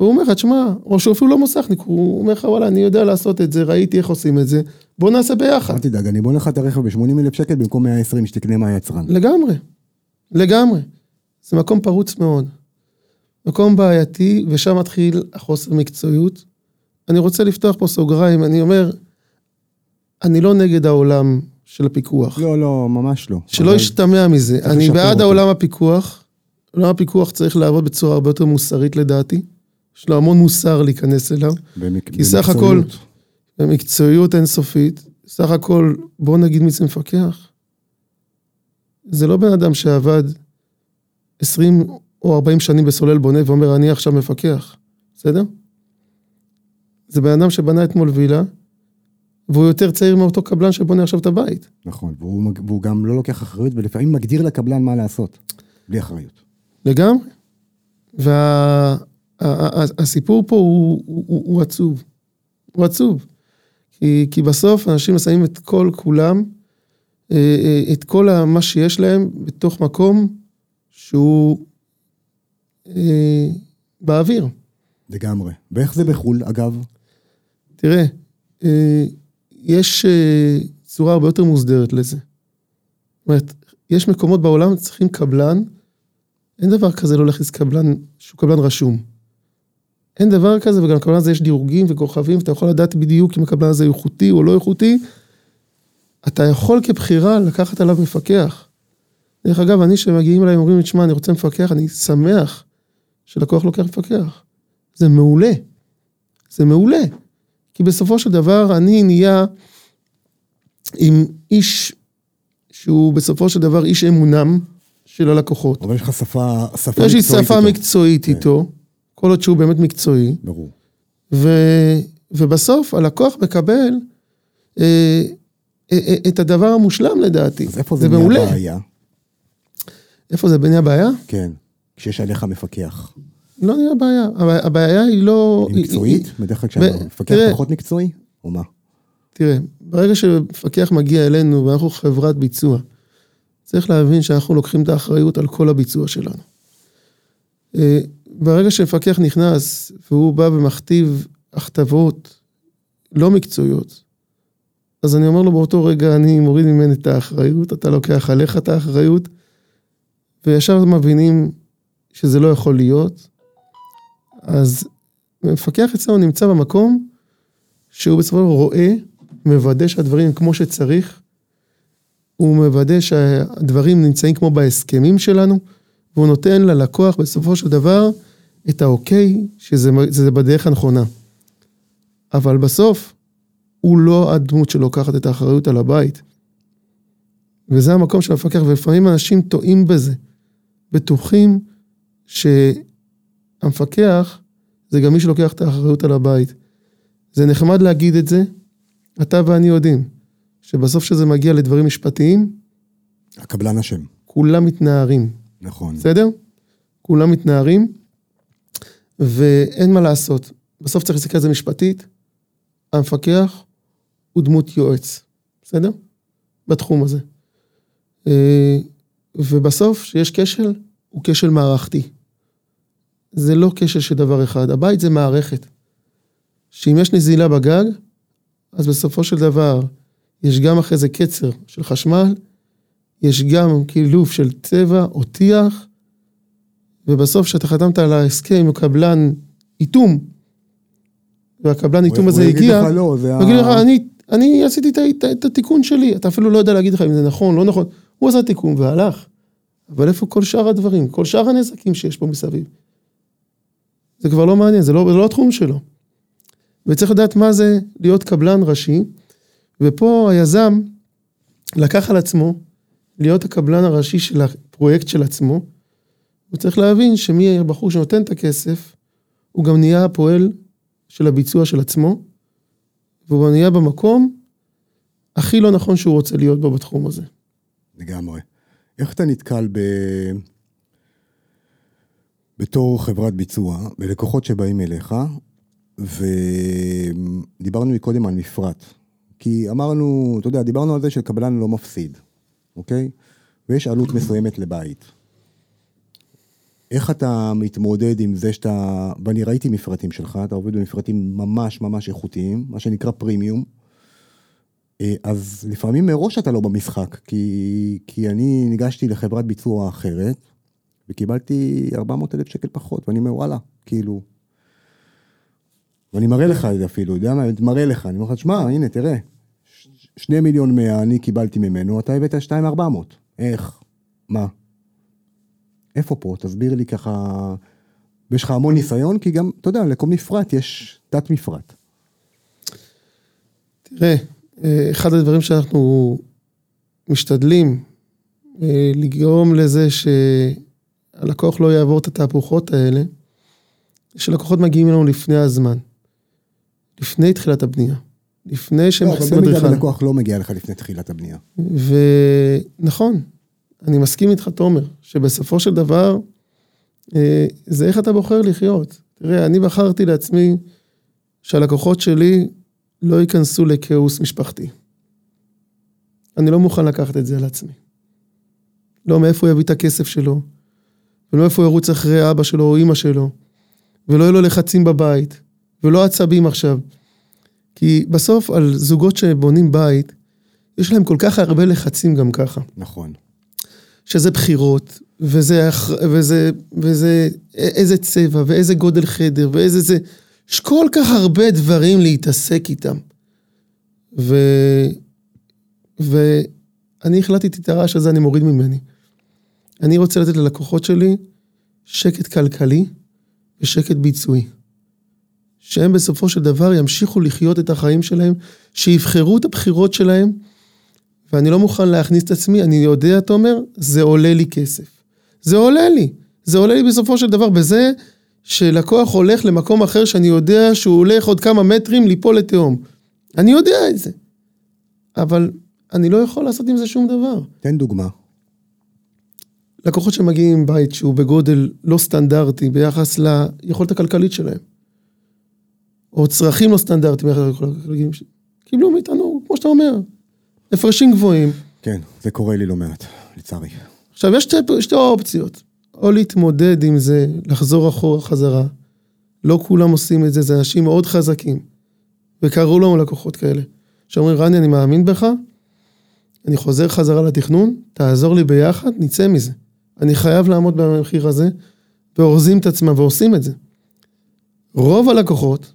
והוא אומר לך, תשמע, או שהוא אפילו לא מוסכניק, הוא אומר לך, וואלה, אני יודע לעשות את זה, ראיתי איך עושים את זה, בוא נעשה ביחד. אל תדאג, אני בונה לך את הרכב ב-80 אלף שקל במקום 120 שתקנה מהיצרן. לגמרי, לגמרי. זה מקום פרוץ מאוד. מקום בעייתי, ושם מתחיל החוסר מקצועיות. אני רוצה לפתוח פה סוגריים, אני אומר, אני לא נגד העולם של הפיקוח. לא, לא, ממש לא. שלא ישתמע מזה. אני בעד אותו. העולם הפיקוח. עולם הפיקוח צריך לעבוד בצורה הרבה יותר מוסרית לדעתי. יש לו המון מוסר להיכנס אליו. במק- כי סך הכל. במקצועיות אינסופית, סך הכל, בוא נגיד מי זה מפקח. זה לא בן אדם שעבד 20 או 40 שנים בסולל בונה ואומר, אני עכשיו מפקח, בסדר? זה בן אדם שבנה אתמול וילה, והוא יותר צעיר מאותו קבלן שבונה עכשיו את הבית. נכון, והוא והוא גם לא לוקח אחריות, ולפעמים מגדיר לקבלן מה לעשות, בלי אחריות. לגמרי. והסיפור פה הוא, הוא, הוא, הוא עצוב. הוא עצוב. כי, כי בסוף אנשים שמים את כל כולם, אה, אה, את כל מה שיש להם, בתוך מקום שהוא אה, באוויר. לגמרי. ואיך זה בחו"ל, אגב? תראה, אה, יש אה, צורה הרבה יותר מוסדרת לזה. זאת אומרת, יש מקומות בעולם שצריכים קבלן, אין דבר כזה לא להכניס קבלן שהוא קבלן רשום. אין דבר כזה, וגם לקבלן הזה יש דירוגים וכוכבים, ואתה יכול לדעת בדיוק אם הקבלן הזה איכותי או לא איכותי. אתה יכול כבחירה לקחת עליו מפקח. דרך אגב, אני, שמגיעים אליי ואומרים לי, תשמע, אני רוצה מפקח, אני שמח שלקוח לוקח מפקח. זה מעולה. זה מעולה. כי בסופו של דבר אני נהיה עם איש שהוא בסופו של דבר איש אמונם של הלקוחות. אבל יש לך שפה, שפה יש לי מקצועית שפה איתו. מקצועית כן. איתו, כל עוד שהוא באמת מקצועי, ברור. ו, ובסוף הלקוח מקבל אה, אה, אה, את הדבר המושלם לדעתי. אז איפה זה זה נהיה. בעיה? איפה זה נהיה בעיה? כן. כשיש עליך מפקח. לא נהיה בעיה. הבע- הבעיה היא לא... היא מקצועית? בדרך כלל כשהמפקח. פחות מקצועי? או מה? תראה, ברגע שמפקח מגיע אלינו ואנחנו חברת ביצוע, צריך להבין שאנחנו לוקחים את האחריות על כל הביצוע שלנו. אה, ברגע שמפקח נכנס והוא בא ומכתיב הכתבות לא מקצועיות, אז אני אומר לו באותו רגע, אני מוריד ממני את האחריות, אתה לוקח עליך את האחריות, וישר מבינים שזה לא יכול להיות. אז מפקח אצלנו נמצא במקום שהוא בסופו של דבר רואה, מוודא שהדברים כמו שצריך, הוא מוודא שהדברים נמצאים כמו בהסכמים שלנו, והוא נותן ללקוח בסופו של דבר את האוקיי, שזה בדרך הנכונה. אבל בסוף, הוא לא הדמות שלוקחת את האחריות על הבית. וזה המקום של המפקח, ולפעמים אנשים טועים בזה. בטוחים שהמפקח זה גם מי שלוקח את האחריות על הבית. זה נחמד להגיד את זה, אתה ואני יודעים שבסוף כשזה מגיע לדברים משפטיים, הקבלן אשם. כולם מתנערים, נכון. בסדר? כולם מתנערים, ואין מה לעשות. בסוף צריך להסתכל על זה משפטית, המפקח הוא דמות יועץ, בסדר? בתחום הזה. אה, ובסוף, כשיש כשל, הוא כשל מערכתי. זה לא כשל של דבר אחד, הבית זה מערכת. שאם יש נזילה בגג, אז בסופו של דבר, יש גם אחרי זה קצר של חשמל, יש גם קילוף של צבע או טיח, ובסוף כשאתה חתמת על ההסכם עם קבלן איתום, והקבלן איתום הוא- הזה הוא הגיע, יגיד לך לא, זה הוא יגיד לך, ה... אני, אני עשיתי את, ה- את, ה- את התיקון שלי, אתה אפילו לא יודע להגיד לך אם זה נכון, לא נכון, הוא עשה תיקון והלך. אבל איפה כל שאר הדברים, כל שאר הנזקים שיש פה מסביב? זה כבר לא מעניין, זה לא, זה לא התחום שלו. וצריך לדעת מה זה להיות קבלן ראשי, ופה היזם לקח על עצמו להיות הקבלן הראשי של הפרויקט של עצמו, וצריך להבין שמי הבחור שנותן את הכסף, הוא גם נהיה הפועל של הביצוע של עצמו, והוא נהיה במקום הכי לא נכון שהוא רוצה להיות בו בתחום הזה. לגמרי. איך אתה נתקל ב... בתור חברת ביצוע, בלקוחות שבאים אליך, ודיברנו מקודם על מפרט. כי אמרנו, אתה יודע, דיברנו על זה שקבלן לא מפסיד, אוקיי? ויש עלות מסוימת לבית. איך אתה מתמודד עם זה שאתה, ואני ראיתי מפרטים שלך, אתה עובד במפרטים ממש ממש איכותיים, מה שנקרא פרימיום. אה, אז לפעמים מראש אתה לא במשחק, כי, כי אני ניגשתי לחברת ביצוע אחרת, וקיבלתי 400 אלף שקל פחות, ואני אומר, וואלה, כאילו... ואני מראה לך את זה אפילו, יודע מה? אני מראה לך, אני אומר לך, שמע, הנה, תראה, ש- שני מיליון מאה אני קיבלתי ממנו, אתה הבאת שתיים ארבע מאות. איך? מה? איפה פה? תסביר לי ככה... ויש לך המון ניסיון, כי גם, אתה יודע, לכל מפרט יש תת מפרט. תראה, אה, אחד הדברים שאנחנו משתדלים אה, לגרום לזה שהלקוח לא יעבור את התהפוכות האלה, שלקוחות מגיעים אלינו לפני הזמן, לפני תחילת הבנייה, לפני שהם לא, אבל במידה אדריכל. ולקוח לא מגיע לך לפני תחילת הבנייה. ונכון, אני מסכים איתך, תומר, שבסופו של דבר, אה, זה איך אתה בוחר לחיות. תראה, אני בחרתי לעצמי שהלקוחות שלי לא ייכנסו לכאוס משפחתי. אני לא מוכן לקחת את זה על עצמי. לא מאיפה הוא יביא את הכסף שלו, ולא איפה הוא ירוץ אחרי אבא שלו או אימא שלו, ולא יהיו לו לחצים בבית, ולא עצבים עכשיו. כי בסוף על זוגות שבונים בית, יש להם כל כך הרבה לחצים גם ככה. נכון. שזה בחירות, וזה, וזה, וזה איזה צבע, ואיזה גודל חדר, ואיזה זה. יש כל כך הרבה דברים להתעסק איתם. ו... ואני החלטתי את הרעש הזה, אני מוריד ממני. אני רוצה לתת ללקוחות שלי שקט כלכלי ושקט ביצועי. שהם בסופו של דבר ימשיכו לחיות את החיים שלהם, שיבחרו את הבחירות שלהם, ואני לא מוכן להכניס את עצמי, אני יודע, תומר, זה עולה לי כסף. זה עולה לי. זה עולה לי בסופו של דבר בזה שלקוח הולך למקום אחר שאני יודע שהוא הולך עוד כמה מטרים ליפול לתהום. אני יודע את זה. אבל אני לא יכול לעשות עם זה שום דבר. תן דוגמה. לקוחות שמגיעים עם בית שהוא בגודל לא סטנדרטי ביחס ליכולת הכלכלית שלהם, או צרכים לא סטנדרטיים ביחס ליכולת הכלכלית שלהם, קיבלו מאיתנו, כמו שאתה אומר, הפרשים גבוהים. כן, זה קורה לי לא מעט, לצערי. עכשיו, יש שתי, שתי אופציות, או להתמודד עם זה, לחזור אחורה חזרה. לא כולם עושים את זה, זה אנשים מאוד חזקים. וקראו לנו לקוחות כאלה, שאומרים, רני, אני מאמין בך, אני חוזר חזרה לתכנון, תעזור לי ביחד, נצא מזה. אני חייב לעמוד במחיר הזה, ואורזים את עצמם ועושים את זה. רוב הלקוחות,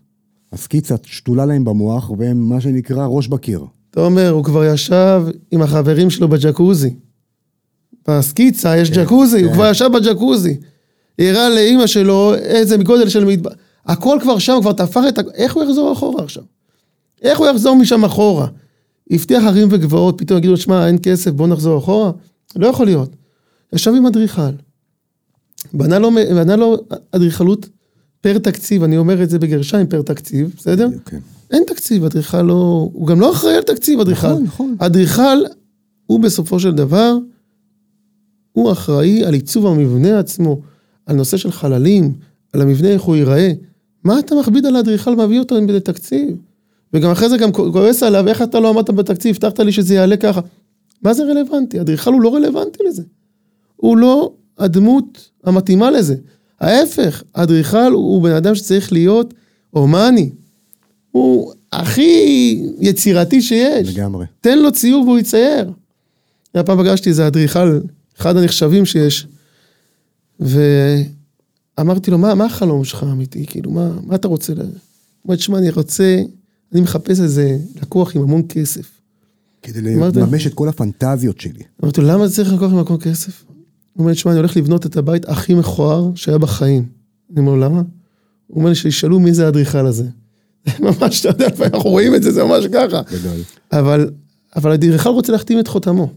הסקיצה שתולה להם במוח, והם מה שנקרא ראש בקיר. אתה אומר, הוא כבר ישב עם החברים שלו בג'קוזי. בסקיצה יש כן, ג'קוזי, הוא כן. כבר ישב בג'קוזי. הראה לאימא שלו איזה גודל של מטבח. הכל כבר שם, כבר תפר את... ה- איך הוא יחזור אחורה עכשיו? איך הוא יחזור משם אחורה? הבטיח הרים וגבעות, פתאום יגידו, שמע, אין כסף, בוא נחזור אחורה? לא יכול להיות. ישב עם אדריכל. בנה לו, בנה לו אדריכלות פר תקציב, אני אומר את זה בגרשיים, פר תקציב, בסדר? כן. אין תקציב, אדריכל לא... הוא גם לא אחראי על תקציב, אדריכל. נכון, נכון. אדריכל, הוא בסופו של דבר, הוא אחראי על עיצוב המבנה עצמו, על נושא של חללים, על המבנה, איך הוא ייראה. מה אתה מכביד על האדריכל, מביא אותו עם תקציב? וגם אחרי זה גם כועס עליו, איך אתה לא עמדת בתקציב, הבטחת לי שזה יעלה ככה. מה זה רלוונטי? אדריכל הוא לא רלוונטי לזה. הוא לא הדמות המתאימה לזה. ההפך, האדריכל הוא בן אדם שצריך להיות הומני. הוא הכי יצירתי שיש. לגמרי. תן לו ציור והוא יצייר. הפעם פגשתי איזה אדריכל, אחד הנחשבים שיש, ואמרתי לו, מה, מה החלום שלך האמיתי? כאילו, מה, מה אתה רוצה? ל-" הוא אומר, תשמע, אני רוצה, אני מחפש איזה לקוח עם המון כסף. כדי? לממש את כל הפנטזיות שלי. אמרתי לו, למה צריך לקוח עם המון כסף? הוא אומר, תשמע, אני הולך לבנות את הבית הכי מכוער שהיה בחיים. אני אומר לו, למה? הוא אומר לי, שישאלו מי זה האדריכל הזה. ממש, אתה יודע, לפעמים אנחנו רואים את זה, זה ממש ככה. אבל, אבל האדריכל רוצה להחתים את חותמו.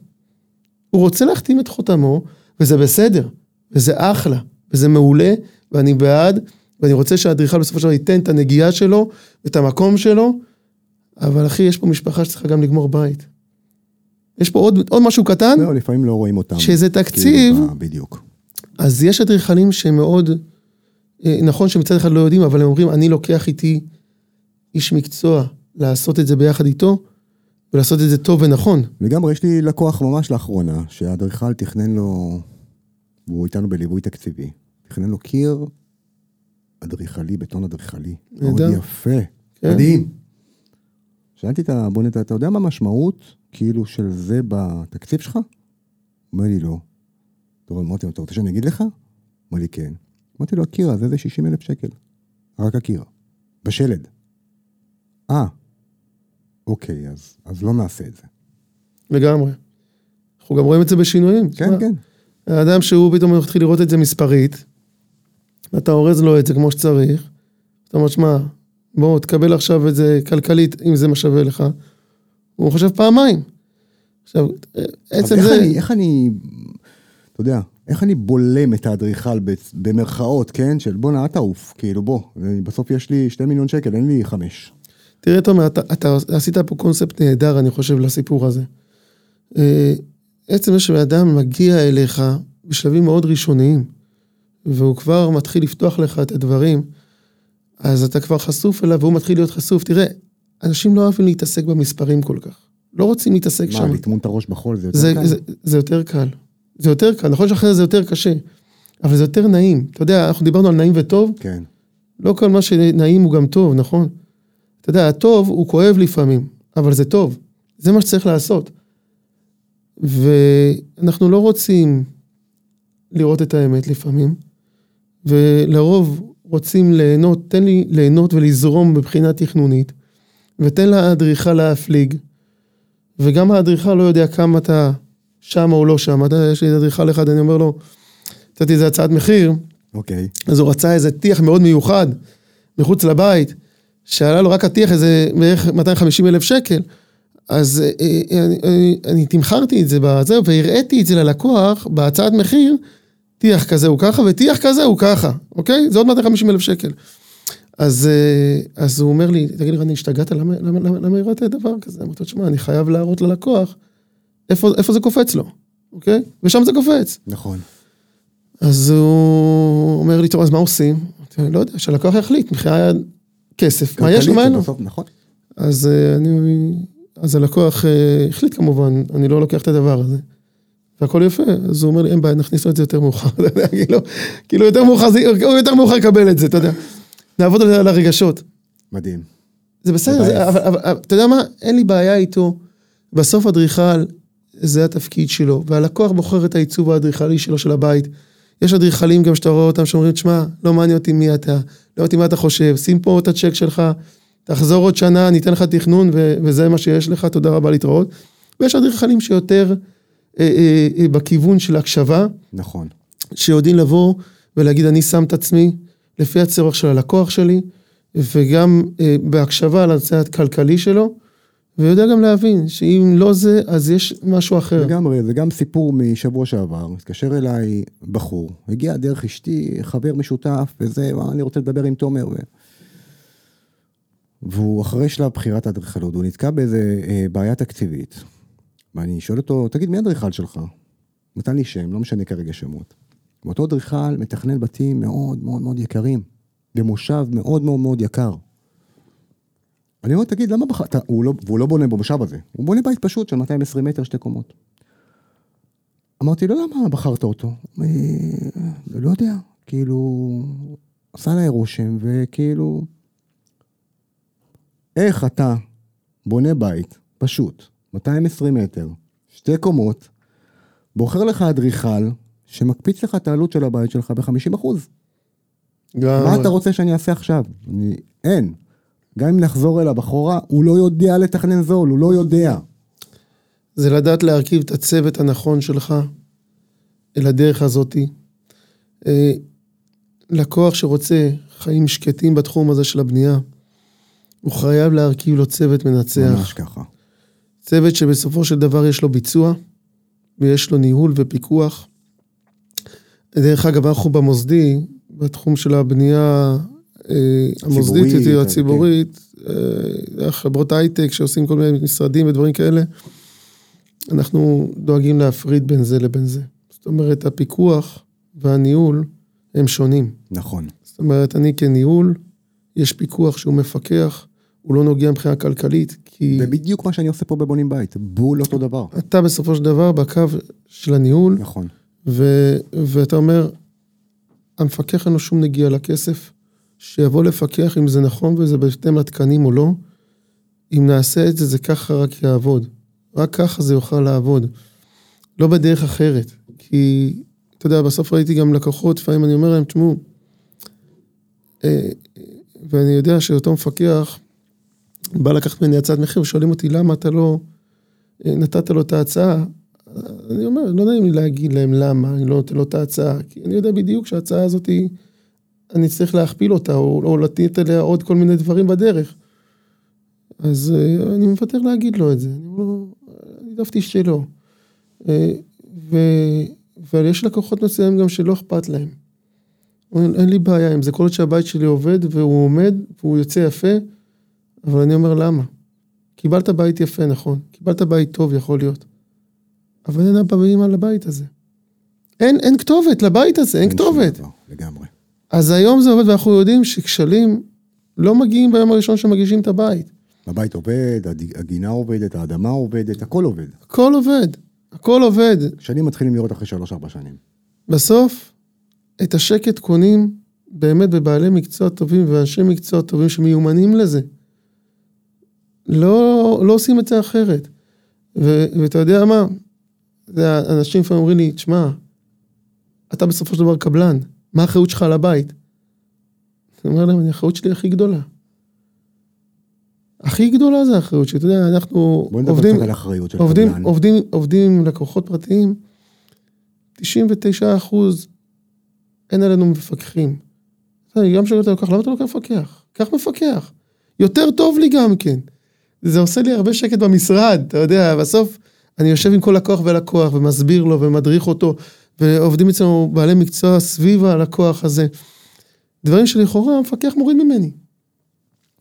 הוא רוצה להחתים את חותמו, וזה בסדר, וזה אחלה, וזה מעולה, ואני בעד, ואני רוצה שהאדריכל בסופו של דבר ייתן את הנגיעה שלו, את המקום שלו, אבל אחי, יש פה משפחה שצריכה גם לגמור בית. יש פה עוד, עוד משהו קטן, לא, לפעמים לא רואים אותם. שזה תקציב, כאילו, בדיוק. אז יש אדריכלים שמאוד, אה, נכון שמצד אחד לא יודעים, אבל הם אומרים, אני לוקח איתי איש מקצוע לעשות את זה ביחד איתו, ולעשות את זה טוב ונכון. לגמרי, יש לי לקוח ממש לאחרונה, שהאדריכל תכנן לו, והוא איתנו בליווי תקציבי, תכנן לו קיר אדריכלי, בטון אדריכלי. מאוד. יפה. כן. מדהים. שאלתי את הבונט, אתה יודע מה המשמעות, כאילו, של זה בתקציב שלך? אומר לי, לא. טוב, אמרתי לו, אתה רוצה שאני אגיד לך? אומר לי, כן. אמרתי לו, הקיר הזה זה 60 אלף שקל. רק הקיר. בשלד. אה, אוקיי, אז, אז לא נעשה את זה. לגמרי. אנחנו גם רואים את זה בשינויים. כן, כן. האדם שהוא פתאום מתחיל לראות את זה מספרית, אתה אורז לו את זה כמו שצריך, אתה אומר, שמע, בוא תקבל עכשיו את זה כלכלית, אם זה מה שווה לך. הוא חושב פעמיים. עכשיו, עצם זה... אני, איך אני, אתה יודע, איך אני בולם את האדריכל במרכאות, כן? של בואנה, אל תעוף, כאילו בוא, בסוף יש לי שתי מיליון שקל, אין לי חמש. תראה, תומר, אתה, אתה עשית פה קונספט נהדר, אני חושב, לסיפור הזה. אה, עצם זה שאדם מגיע אליך בשלבים מאוד ראשוניים, והוא כבר מתחיל לפתוח לך את הדברים, אז אתה כבר חשוף אליו והוא מתחיל להיות חשוף. תראה, אנשים לא אוהבים להתעסק במספרים כל כך. לא רוצים להתעסק מה, שם. לטמון את הראש בחול זה יותר זה, קל? זה, זה יותר קל. זה יותר קל, נכון שאחרי זה זה יותר קשה, אבל זה יותר נעים. אתה יודע, אנחנו דיברנו על נעים וטוב, כן. לא כל מה שנעים הוא גם טוב, נכון? אתה יודע, הטוב הוא כואב לפעמים, אבל זה טוב. זה מה שצריך לעשות. ואנחנו לא רוצים לראות את האמת לפעמים, ולרוב רוצים ליהנות, תן לי ליהנות ולזרום מבחינה תכנונית, ותן לאדריכל להפליג, וגם האדריכל לא יודע כמה אתה שם או לא שם. אתה יש לי אדריכל אחד, אני אומר לו, נתתי איזה הצעת מחיר, אוקיי. אז הוא רצה איזה טיח מאוד מיוחד מחוץ לבית, שעלה לו רק הטיח איזה בערך 250 אלף שקל, אז אה, אה, אני, אני, אני תמכרתי את זה בזה, והראיתי את זה ללקוח בהצעת מחיר, טיח כזה הוא ככה, וטיח כזה הוא ככה, אוקיי? זה עוד 250 אלף שקל. אז, אה, אז הוא אומר לי, תגיד לי, רני, השתגעת? למה, למה, למה, למה הראית דבר כזה? אמרתי לו, תשמע, אני חייב להראות ללקוח איפה, איפה זה קופץ לו, אוקיי? ושם זה קופץ. נכון. אז הוא אומר לי, טוב, אז מה עושים? אמרתי לו, לא יודע, שהלקוח יחליט, מחיה כסף, מה יש לו, מה אין לו. נכון. אז אה, אני, אז הלקוח אה, החליט כמובן, אני לא לוקח את הדבר הזה. והכל יפה, אז הוא אומר לי, אין בעיה, נכניס לו את זה יותר מאוחר, אתה יודע, כאילו, כאילו יותר מאוחר, הוא יותר מאוחר יקבל את זה, אתה יודע. נעבוד על על הרגשות. מדהים. זה בסדר. זה, אבל, אבל, אבל אתה יודע מה, אין לי בעיה איתו. בסוף אדריכל, זה התפקיד שלו, והלקוח בוחר את העיצוב האדריכלי שלו, של הבית. יש אדריכלים גם שאתה רואה אותם שאומרים, תשמע, לא מעניין אותי מי אתה, לא מעניין אותי מה אתה חושב, שים פה את הצ'ק שלך, תחזור עוד שנה, אני אתן לך תכנון, ו- וזה מה שיש לך, תודה רבה להתראות. ויש אדריכלים שיותר אה, אה, אה, בכיוון של הקשבה, נכון. שיודעים לבוא ולהגיד, אני שם את עצמי לפי הצורך של הלקוח שלי, וגם אה, בהקשבה על הצד הכלכלי שלו, ויודע גם להבין שאם לא זה, אז יש משהו אחר. לגמרי, זה גם סיפור משבוע שעבר, התקשר אליי בחור, הגיע דרך אשתי, חבר משותף, וזה, "מה, אני רוצה לדבר עם תומר. ו... והוא אחרי שלב בחירת האדריכלות, הוא נתקע באיזה אה, בעיה תקציבית. ואני שואל אותו, תגיד, מי האדריכל שלך? נתן לי שם, לא משנה כרגע שמות. ואותו אדריכל מתכנן בתים מאוד מאוד מאוד יקרים, במושב מאוד מאוד מאוד יקר. אני אומר, תגיד, למה בחרת? הוא לא, והוא לא בונה במושב הזה, הוא בונה בית פשוט של 220 מטר, שתי קומות. אמרתי לו, למה בחרת אותו? "אה, לא יודע, כאילו, עשה עליי רושם, וכאילו, איך אתה בונה בית פשוט, 220 מטר, שתי קומות, בוחר לך אדריכל שמקפיץ לך את העלות של הבית שלך ב-50 אחוז. גם... מה אתה רוצה שאני אעשה עכשיו? אני... אין. גם אם נחזור אליו אחורה, הוא לא יודע לתכנן זול, הוא לא יודע. זה לדעת להרכיב את הצוות הנכון שלך אל הדרך הזאתי. אה, לקוח שרוצה חיים שקטים בתחום הזה של הבנייה, הוא חייב להרכיב לו צוות מנצח. ממש ככה. צוות שבסופו של דבר יש לו ביצוע, ויש לו ניהול ופיקוח. דרך אגב, אנחנו במוסדי, בתחום של הבנייה אה, המוסדית, יותר, כן. הציבורית, אה, חברות הייטק שעושים כל מיני משרדים ודברים כאלה, אנחנו דואגים להפריד בין זה לבין זה. זאת אומרת, הפיקוח והניהול הם שונים. נכון. זאת אומרת, אני כניהול, יש פיקוח שהוא מפקח, הוא לא נוגע מבחינה כלכלית, כי... זה בדיוק מה שאני עושה פה בבונים בית, בול אותו דבר. אתה בסופו של דבר בקו של הניהול, נכון. ו, ואתה אומר, המפקח אין לו שום נגיעה לכסף, שיבוא לפקח אם זה נכון וזה בהתאם לתקנים או לא. אם נעשה את זה, זה ככה רק יעבוד. רק ככה זה יוכל לעבוד. לא בדרך אחרת. כי, אתה יודע, בסוף ראיתי גם לקוחות, לפעמים אני אומר להם, תשמעו, אה, ואני יודע שאותו מפקח בא לקחת ממני הצעת מחיר, ושואלים אותי, למה אתה לא אה, נתת לו את ההצעה? אני אומר, לא נעים לי להגיד להם למה אני לא נותן לו את ההצעה, כי אני יודע בדיוק שההצעה הזאת, אני צריך להכפיל אותה, או, או לתת עליה עוד כל מיני דברים בדרך. אז אה, אני מוותר להגיד לו את זה, אני אני העדפתי שלא. אה, ו... אבל יש לקוחות מסוימים גם שלא אכפת להם. אומרים, אין לי בעיה עם זה, כל עוד שהבית שלי עובד והוא עומד והוא יוצא יפה, אבל אני אומר למה? קיבלת בית יפה, נכון, קיבלת בית טוב, יכול להיות. אבל אין הבאים על הבית הזה. אין, אין כתובת לבית הזה, אין שום כתובת. דבר, לגמרי. אז היום זה עובד, ואנחנו יודעים שכשלים לא מגיעים ביום הראשון שמגישים את הבית. הבית עובד, הגינה עובדת, האדמה עובדת, הכל עובד. הכל עובד, הכל עובד. שנים מתחילים לראות אחרי שלוש-ארבע שנים. בסוף, את השקט קונים באמת בבעלי מקצוע טובים ואנשי מקצוע טובים שמיומנים לזה. לא, לא עושים את זה אחרת. ו, ואתה יודע מה? זה האנשים לפעמים אומרים לי, תשמע, אתה בסופו של דבר קבלן, מה האחריות שלך על הבית? אני אומר להם, האחריות שלי הכי גדולה. הכי גדולה זה האחריות שלי, אתה יודע, אנחנו בוא עובדים, על של עובדים, קבלן. עובדים, עובדים עם לקוחות פרטיים, 99 אחוז אין עלינו מפקחים. גם את הלקוח, למה אתה לוקח מפקח? קח מפקח. יותר טוב לי גם כן. זה עושה לי הרבה שקט במשרד, אתה יודע, בסוף אני יושב עם כל לקוח ולקוח ומסביר לו ומדריך אותו, ועובדים אצלנו בעלי מקצוע סביב הלקוח הזה. דברים שלכאורה המפקח מוריד ממני.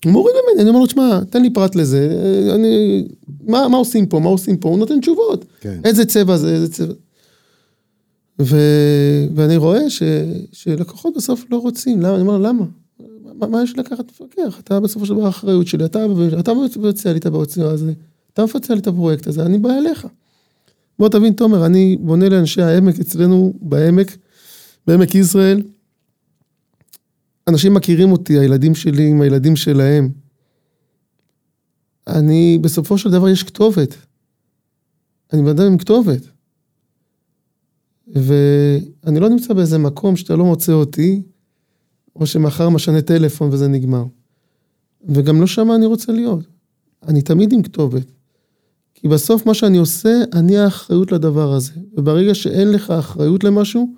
הוא מוריד ממני, אני אומר לו, תשמע, תן לי פרט לזה, אני, מה, מה עושים פה, מה עושים פה, הוא נותן תשובות. כן. איזה צבע זה, איזה צבע. ו... ואני רואה ש... שלקוחות בסוף לא רוצים, למה? אני אומר, למה? מה, מה יש לקחת מפקח? אתה בסופו של דבר האחריות שלי, אתה, אתה מבצע לי את הבצע הזה, אתה מבצע לי את הפרויקט הזה, אני בא אליך. בוא תבין, תומר, אני בונה לאנשי העמק אצלנו בעמק, בעמק יזרעאל. אנשים מכירים אותי, הילדים שלי עם הילדים שלהם. אני, בסופו של דבר יש כתובת. אני בן אדם עם כתובת. ואני לא נמצא באיזה מקום שאתה לא מוצא אותי, או שמחר משנה טלפון וזה נגמר. וגם לא שם אני רוצה להיות. אני תמיד עם כתובת. כי בסוף מה שאני עושה, אני האחריות לדבר הזה. וברגע שאין לך אחריות למשהו,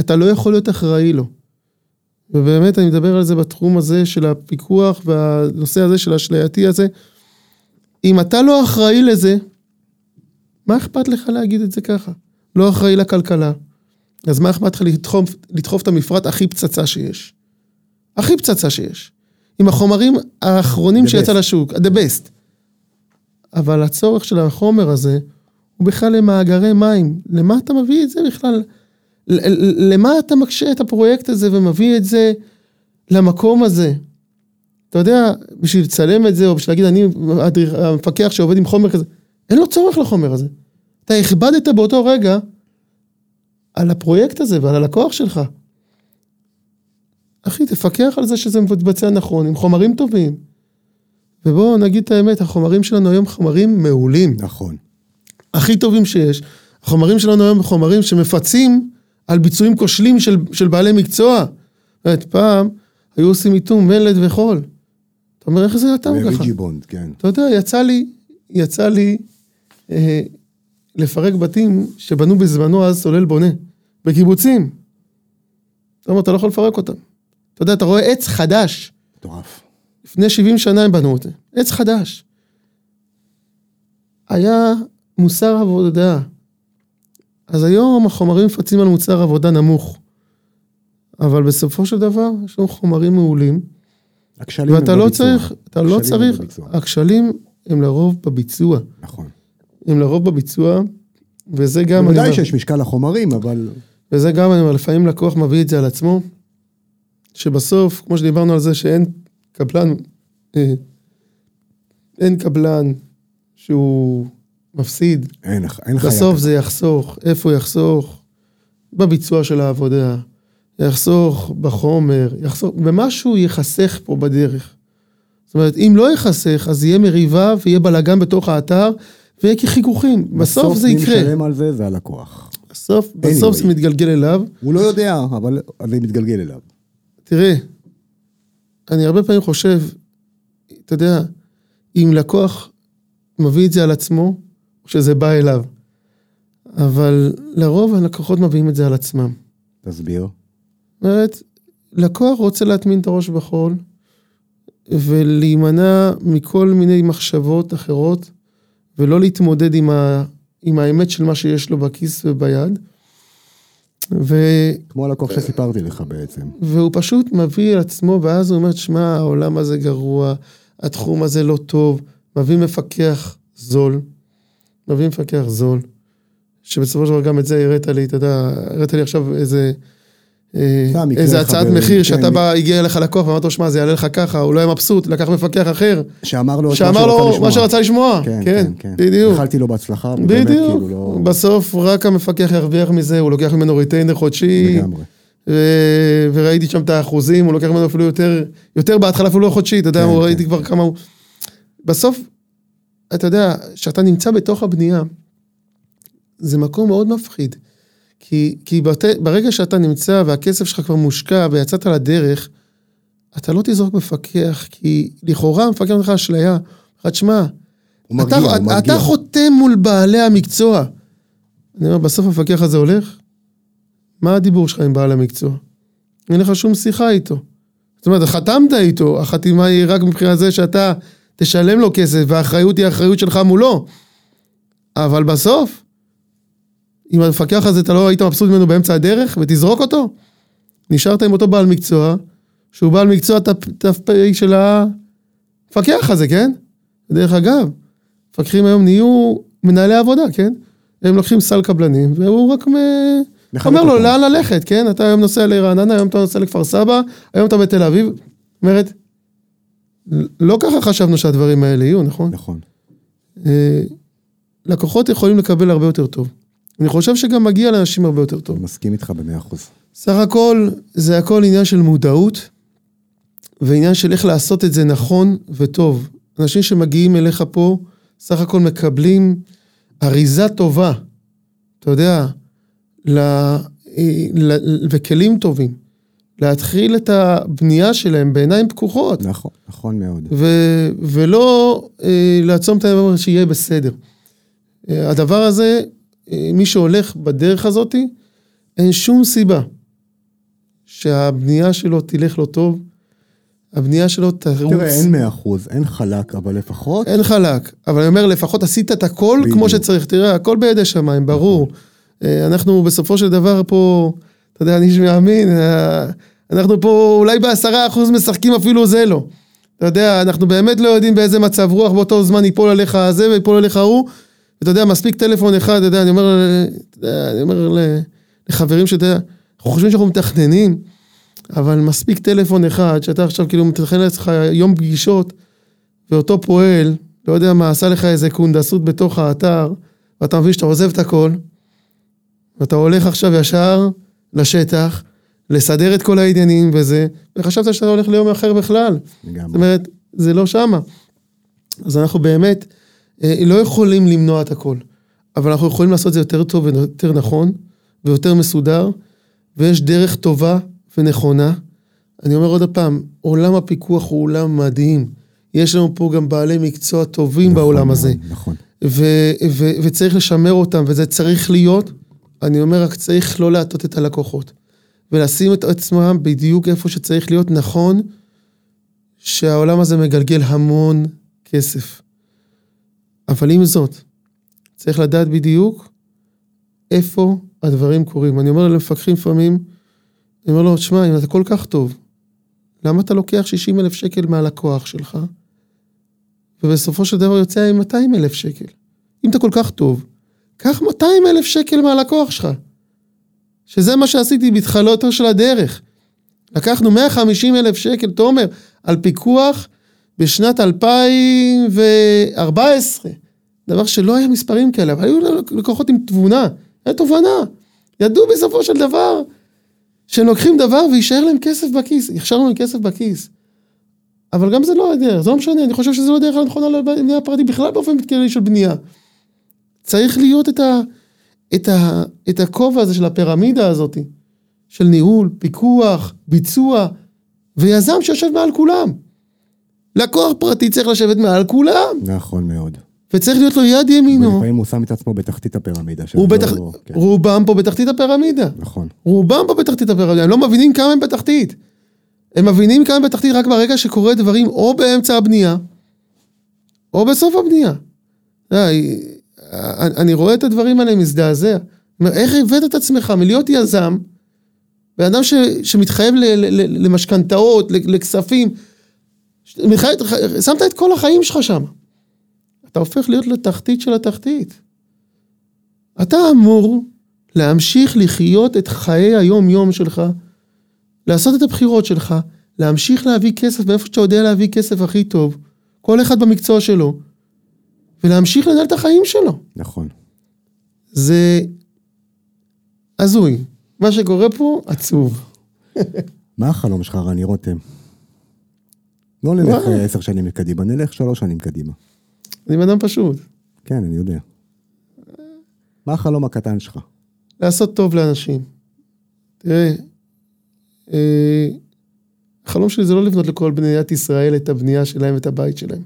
אתה לא יכול להיות אחראי לו. ובאמת אני מדבר על זה בתחום הזה של הפיקוח והנושא הזה של השלייתי הזה. אם אתה לא אחראי לזה, מה אכפת לך להגיד את זה ככה? לא אחראי לכלכלה. אז מה אכפת לך לדחוף, לדחוף את המפרט הכי פצצה שיש? הכי פצצה שיש. עם החומרים האחרונים שיצא best. לשוק, the best. אבל הצורך של החומר הזה הוא בכלל למאגרי מים. למה אתה מביא את זה בכלל? למה אתה מקשה את הפרויקט הזה ומביא את זה למקום הזה? אתה יודע, בשביל לצלם את זה, או בשביל להגיד, אני המפקח שעובד עם חומר כזה, אין לו צורך לחומר הזה. אתה הכבדת באותו רגע על הפרויקט הזה ועל הלקוח שלך. אחי, תפקח על זה שזה מתבצע נכון, עם חומרים טובים. ובואו נגיד את האמת, החומרים שלנו היום חומרים מעולים. נכון. הכי טובים שיש. החומרים שלנו היום חומרים שמפצים על ביצועים כושלים של, של בעלי מקצוע. באמת, פעם היו עושים איתום מלט וחול. אתה אומר, איך זה אתה ככה? ריג'י בונד, כן. אתה יודע, יצא לי, יצא לי אה, לפרק בתים שבנו בזמנו אז סולל בונה, בקיבוצים. אתה אומר, אתה לא יכול לפרק אותם. אתה יודע, אתה רואה עץ חדש, מטורף. לפני 70 שנה הם בנו את זה, עץ חדש. היה מוסר עבודה. אז היום החומרים מפצים על מוצר עבודה נמוך. אבל בסופו של דבר, יש לנו חומרים מעולים, הכשלים הם ואתה לא בביצוע. צריך, אתה לא צריך, בביצוע. הכשלים הם לרוב בביצוע. נכון. הם לרוב בביצוע, וזה גם, בוודאי אומר, שיש משקל לחומרים, אבל... וזה גם, אני אומר, לפעמים לקוח מביא את זה על עצמו, שבסוף, כמו שדיברנו על זה, שאין קבלן, אה, אין קבלן שהוא מפסיד, אין אין לך... בסוף. זה יחסוך, איפה יחסוך? בביצוע של העבודה, יחסוך בחומר, יחסוך, ומשהו ייחסך פה בדרך. זאת אומרת, אם לא ייחסך, אז יהיה מריבה ויהיה בלאגן בתוך האתר, ויהיה חיכוכים. בסוף זה מי יקרה. משלם על זה? זה הלקוח. בסוף, בסוף זה מתגלגל אליו. הוא לא יודע, אבל זה מתגלגל אליו. תראה, אני הרבה פעמים חושב, אתה יודע, אם לקוח מביא את זה על עצמו, שזה בא אליו. אבל לרוב הלקוחות מביאים את זה על עצמם. תסביר. זאת אומרת, לקוח רוצה להטמין את הראש בחול, ולהימנע מכל מיני מחשבות אחרות, ולא להתמודד עם, ה, עם האמת של מה שיש לו בכיס וביד. ו... כמו הלקוח שסיפרתי לך בעצם. והוא פשוט מביא על עצמו, ואז הוא אומר, שמע, העולם הזה גרוע, התחום הזה לא טוב, מביא מפקח זול, מביא מפקח זול, שבסופו של דבר גם את זה הראת לי, אתה יודע, הראת לי עכשיו איזה... אה, איזה הצעת מחיר, כן, שאתה מ- בא, הגיע אליך לקוח ואמרת לו, שמע, זה יעלה לך ככה, הוא לא היה מבסוט, לקח מפקח אחר, שאמר לו שאמר לו. מה שרצה לשמוע, כן, כן, כן, כן. בדיוק. איחלתי לו בהצלחה, בדיוק, כאילו לא... בסוף רק המפקח ירוויח מזה, הוא לוקח ממנו ריטיינר חודשי, לגמרי. וראיתי שם את האחוזים, הוא לוקח ממנו אפילו יותר, יותר בהתחלה אפילו לא חודשי, אתה יודע, כן, כן, ראיתי כבר כן. כמה הוא... בסוף, אתה יודע, כשאתה נמצא בתוך הבנייה, זה מקום מאוד מפחיד. כי, כי בת, ברגע שאתה נמצא והכסף שלך כבר מושקע ויצאת לדרך, אתה לא תזרוק מפקח, כי לכאורה המפקח נותן לך אשליה. רק שמע, הוא אתה, מרגיע, הוא אתה, מרגיע. אתה חותם מול בעלי המקצוע. אני אומר, בסוף המפקח הזה הולך, מה הדיבור שלך עם בעל המקצוע? אין לך שום שיחה איתו. זאת אומרת, חתמת איתו, החתימה היא רק מבחינת זה שאתה תשלם לו כסף, והאחריות היא האחריות שלך מולו. אבל בסוף, אם המפקח הזה, אתה לא היית מבסוט ממנו באמצע הדרך, ותזרוק אותו, נשארת עם אותו בעל מקצוע, שהוא בעל מקצוע ת"פ של המפקח הזה, כן? דרך אגב, מפקחים היום נהיו מנהלי עבודה, כן? הם לוקחים סל קבלנים, והוא רק מ... אומר לו לאן ללכת, כן? אתה היום נוסע לרעננה, היום אתה נוסע לכפר סבא, היום אתה בתל אביב. אומרת, לא ככה חשבנו שהדברים האלה יהיו, נכון? נכון. אה, לקוחות יכולים לקבל הרבה יותר טוב. אני חושב שגם מגיע לאנשים הרבה יותר טוב. אני מסכים איתך במאה אחוז. סך הכל, זה הכל עניין של מודעות, ועניין של איך לעשות את זה נכון וטוב. אנשים שמגיעים אליך פה, סך הכל מקבלים אריזה טובה, אתה יודע, ל, ל, וכלים טובים. להתחיל את הבנייה שלהם בעיניים פקוחות. נכון, נכון מאוד. ו, ולא אה, לעצום את העיניים שיהיה בסדר. אה, הדבר הזה, אה, מי שהולך בדרך הזאת, אין שום סיבה שהבנייה שלו תלך לא טוב, הבנייה שלו תרוץ. תראה, אין מאה אחוז, אין חלק, אבל לפחות... אין חלק, אבל אני אומר, לפחות עשית את הכל בדיוק. כמו שצריך. תראה, הכל בידי שמיים, ברור. אה, אנחנו בסופו של דבר פה, אתה יודע, אני איש מאמין, אה, אנחנו פה אולי בעשרה אחוז משחקים אפילו זה לא. אתה יודע, אנחנו באמת לא יודעים באיזה מצב רוח באותו זמן ייפול עליך זה ויפול עליך ההוא. ואתה יודע, מספיק טלפון אחד, אתה יודע, אני אומר, אתה יודע, אני אומר לחברים שאתה יודע, אנחנו חושבים שאנחנו מתכננים. אבל מספיק טלפון אחד, שאתה עכשיו כאילו מתכנן לעצמך יום פגישות, ואותו פועל, לא יודע מה, עשה לך איזה קונדסות בתוך האתר, ואתה מבין שאתה עוזב את הכל, ואתה הולך עכשיו ישר לשטח, לסדר את כל העניינים וזה, וחשבת שאתה הולך ליום אחר בכלל. לגמרי. זאת אומרת, זה לא שמה. אז אנחנו באמת לא יכולים למנוע את הכל, אבל אנחנו יכולים לעשות את זה יותר טוב ויותר נכון, ויותר מסודר, ויש דרך טובה ונכונה. אני אומר עוד פעם, עולם הפיקוח הוא עולם מדהים. יש לנו פה גם בעלי מקצוע טובים נכון, בעולם הזה. נכון. ו- ו- וצריך לשמר אותם, וזה צריך להיות. אני אומר, רק צריך לא להטות את הלקוחות. ולשים את עצמם בדיוק איפה שצריך להיות נכון, שהעולם הזה מגלגל המון כסף. אבל עם זאת, צריך לדעת בדיוק איפה הדברים קורים. אני אומר למפקחים לפעמים, אני אומר לו, שמע, אם אתה כל כך טוב, למה אתה לוקח 60 אלף שקל מהלקוח שלך, ובסופו של דבר יוצא עם 200 אלף שקל? אם אתה כל כך טוב, קח 200 אלף שקל מהלקוח שלך. שזה מה שעשיתי בתחילתו של הדרך. לקחנו 150 אלף שקל, תומר, על פיקוח בשנת 2014. דבר שלא היה מספרים כאלה, אבל היו לקוחות עם תבונה, היה תובנה. ידעו בסופו של דבר שהם לוקחים דבר ויישאר להם כסף בכיס, יחשב להם כסף בכיס. אבל גם זה לא הדרך, זה לא משנה, אני חושב שזה לא הדרך הנכונה לבנייה פרטית בכלל באופן כללי של בנייה. צריך להיות את, ה, את, ה, את הכובע הזה של הפירמידה הזאת, של ניהול, פיקוח, ביצוע, ויזם שיושב מעל כולם. לקוח פרטי צריך לשבת מעל כולם. נכון מאוד. וצריך להיות לו יד ימינו. ולפעמים הוא שם את עצמו בתחתית הפירמידה. הוא בתח... לא... כן. רובם פה בתחתית הפירמידה. נכון. רובם פה בתחתית הפירמידה, הם לא מבינים כמה הם בתחתית. הם מבינים כמה הם בתחתית רק ברגע שקורה דברים או באמצע הבנייה, או בסוף הבנייה. אני רואה את הדברים האלה מזדעזע. איך הבאת את עצמך מלהיות יזם, בן אדם ש, שמתחייב למשכנתאות, לכספים, שמת את כל החיים שלך שם. אתה הופך להיות לתחתית של התחתית. אתה אמור להמשיך לחיות את חיי היום-יום שלך, לעשות את הבחירות שלך, להמשיך להביא כסף מאיפה שאתה יודע להביא כסף הכי טוב, כל אחד במקצוע שלו, ולהמשיך לנהל את החיים שלו. נכון. זה הזוי. מה שקורה פה, עצוב. מה החלום שלך, רני רותם? לא נלך עשר שנים קדימה, נלך שלוש שנים קדימה. אני בן אדם פשוט. כן, אני יודע. מה החלום הקטן שלך? לעשות טוב לאנשים. תראה, אה, החלום שלי זה לא לבנות לכל בניית ישראל את הבנייה שלהם ואת הבית שלהם.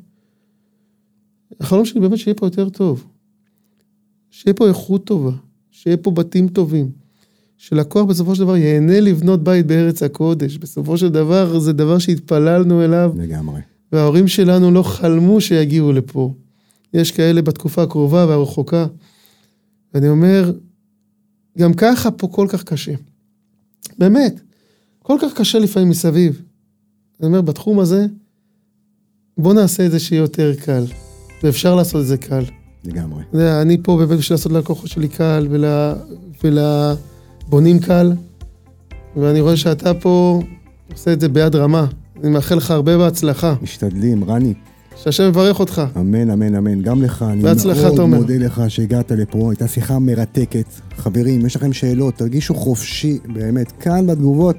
החלום שלי באמת שיהיה פה יותר טוב. שיהיה פה איכות טובה, שיהיה פה בתים טובים, שלקוח בסופו של דבר ייהנה לבנות בית בארץ הקודש. בסופו של דבר זה דבר שהתפללנו אליו, לגמרי. וההורים שלנו לא חלמו שיגיעו לפה. יש כאלה בתקופה הקרובה והרחוקה. ואני אומר, גם ככה פה כל כך קשה. באמת, כל כך קשה לפעמים מסביב. אני אומר, בתחום הזה, בוא נעשה את זה שיהיה יותר קל. ואפשר לעשות את זה קל. לגמרי. אני פה באמת בשביל לעשות ללקוחות שלי קל, ול... ולבונים קל, ואני רואה שאתה פה עושה את זה ביד רמה. אני מאחל לך הרבה בהצלחה. משתדלים, רני, שהשם יברך אותך. אמן, אמן, אמן. גם לך, אני מאוד. מודה לך שהגעת לפה, הייתה שיחה מרתקת. חברים, יש לכם שאלות, תרגישו חופשי, באמת, כאן בתגובות.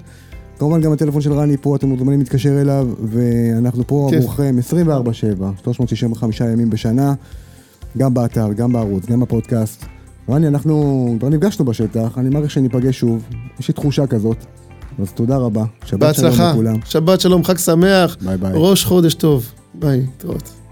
כמובן גם הטלפון של רני פה, אתם מוזמנים להתקשר אליו, ואנחנו פה כיף. עבורכם 24/7, 365 ימים בשנה, גם באתר, גם בערוץ, גם בפודקאסט. רני, אנחנו כבר נפגשנו בשטח, אני מעריך שניפגש שוב, יש לי תחושה כזאת. אז תודה רבה, שבת שלום בהצלחה. לכולם. שבת שלום, חג שמח, ביי ביי. ראש חודש טוב. ביי, להתראות.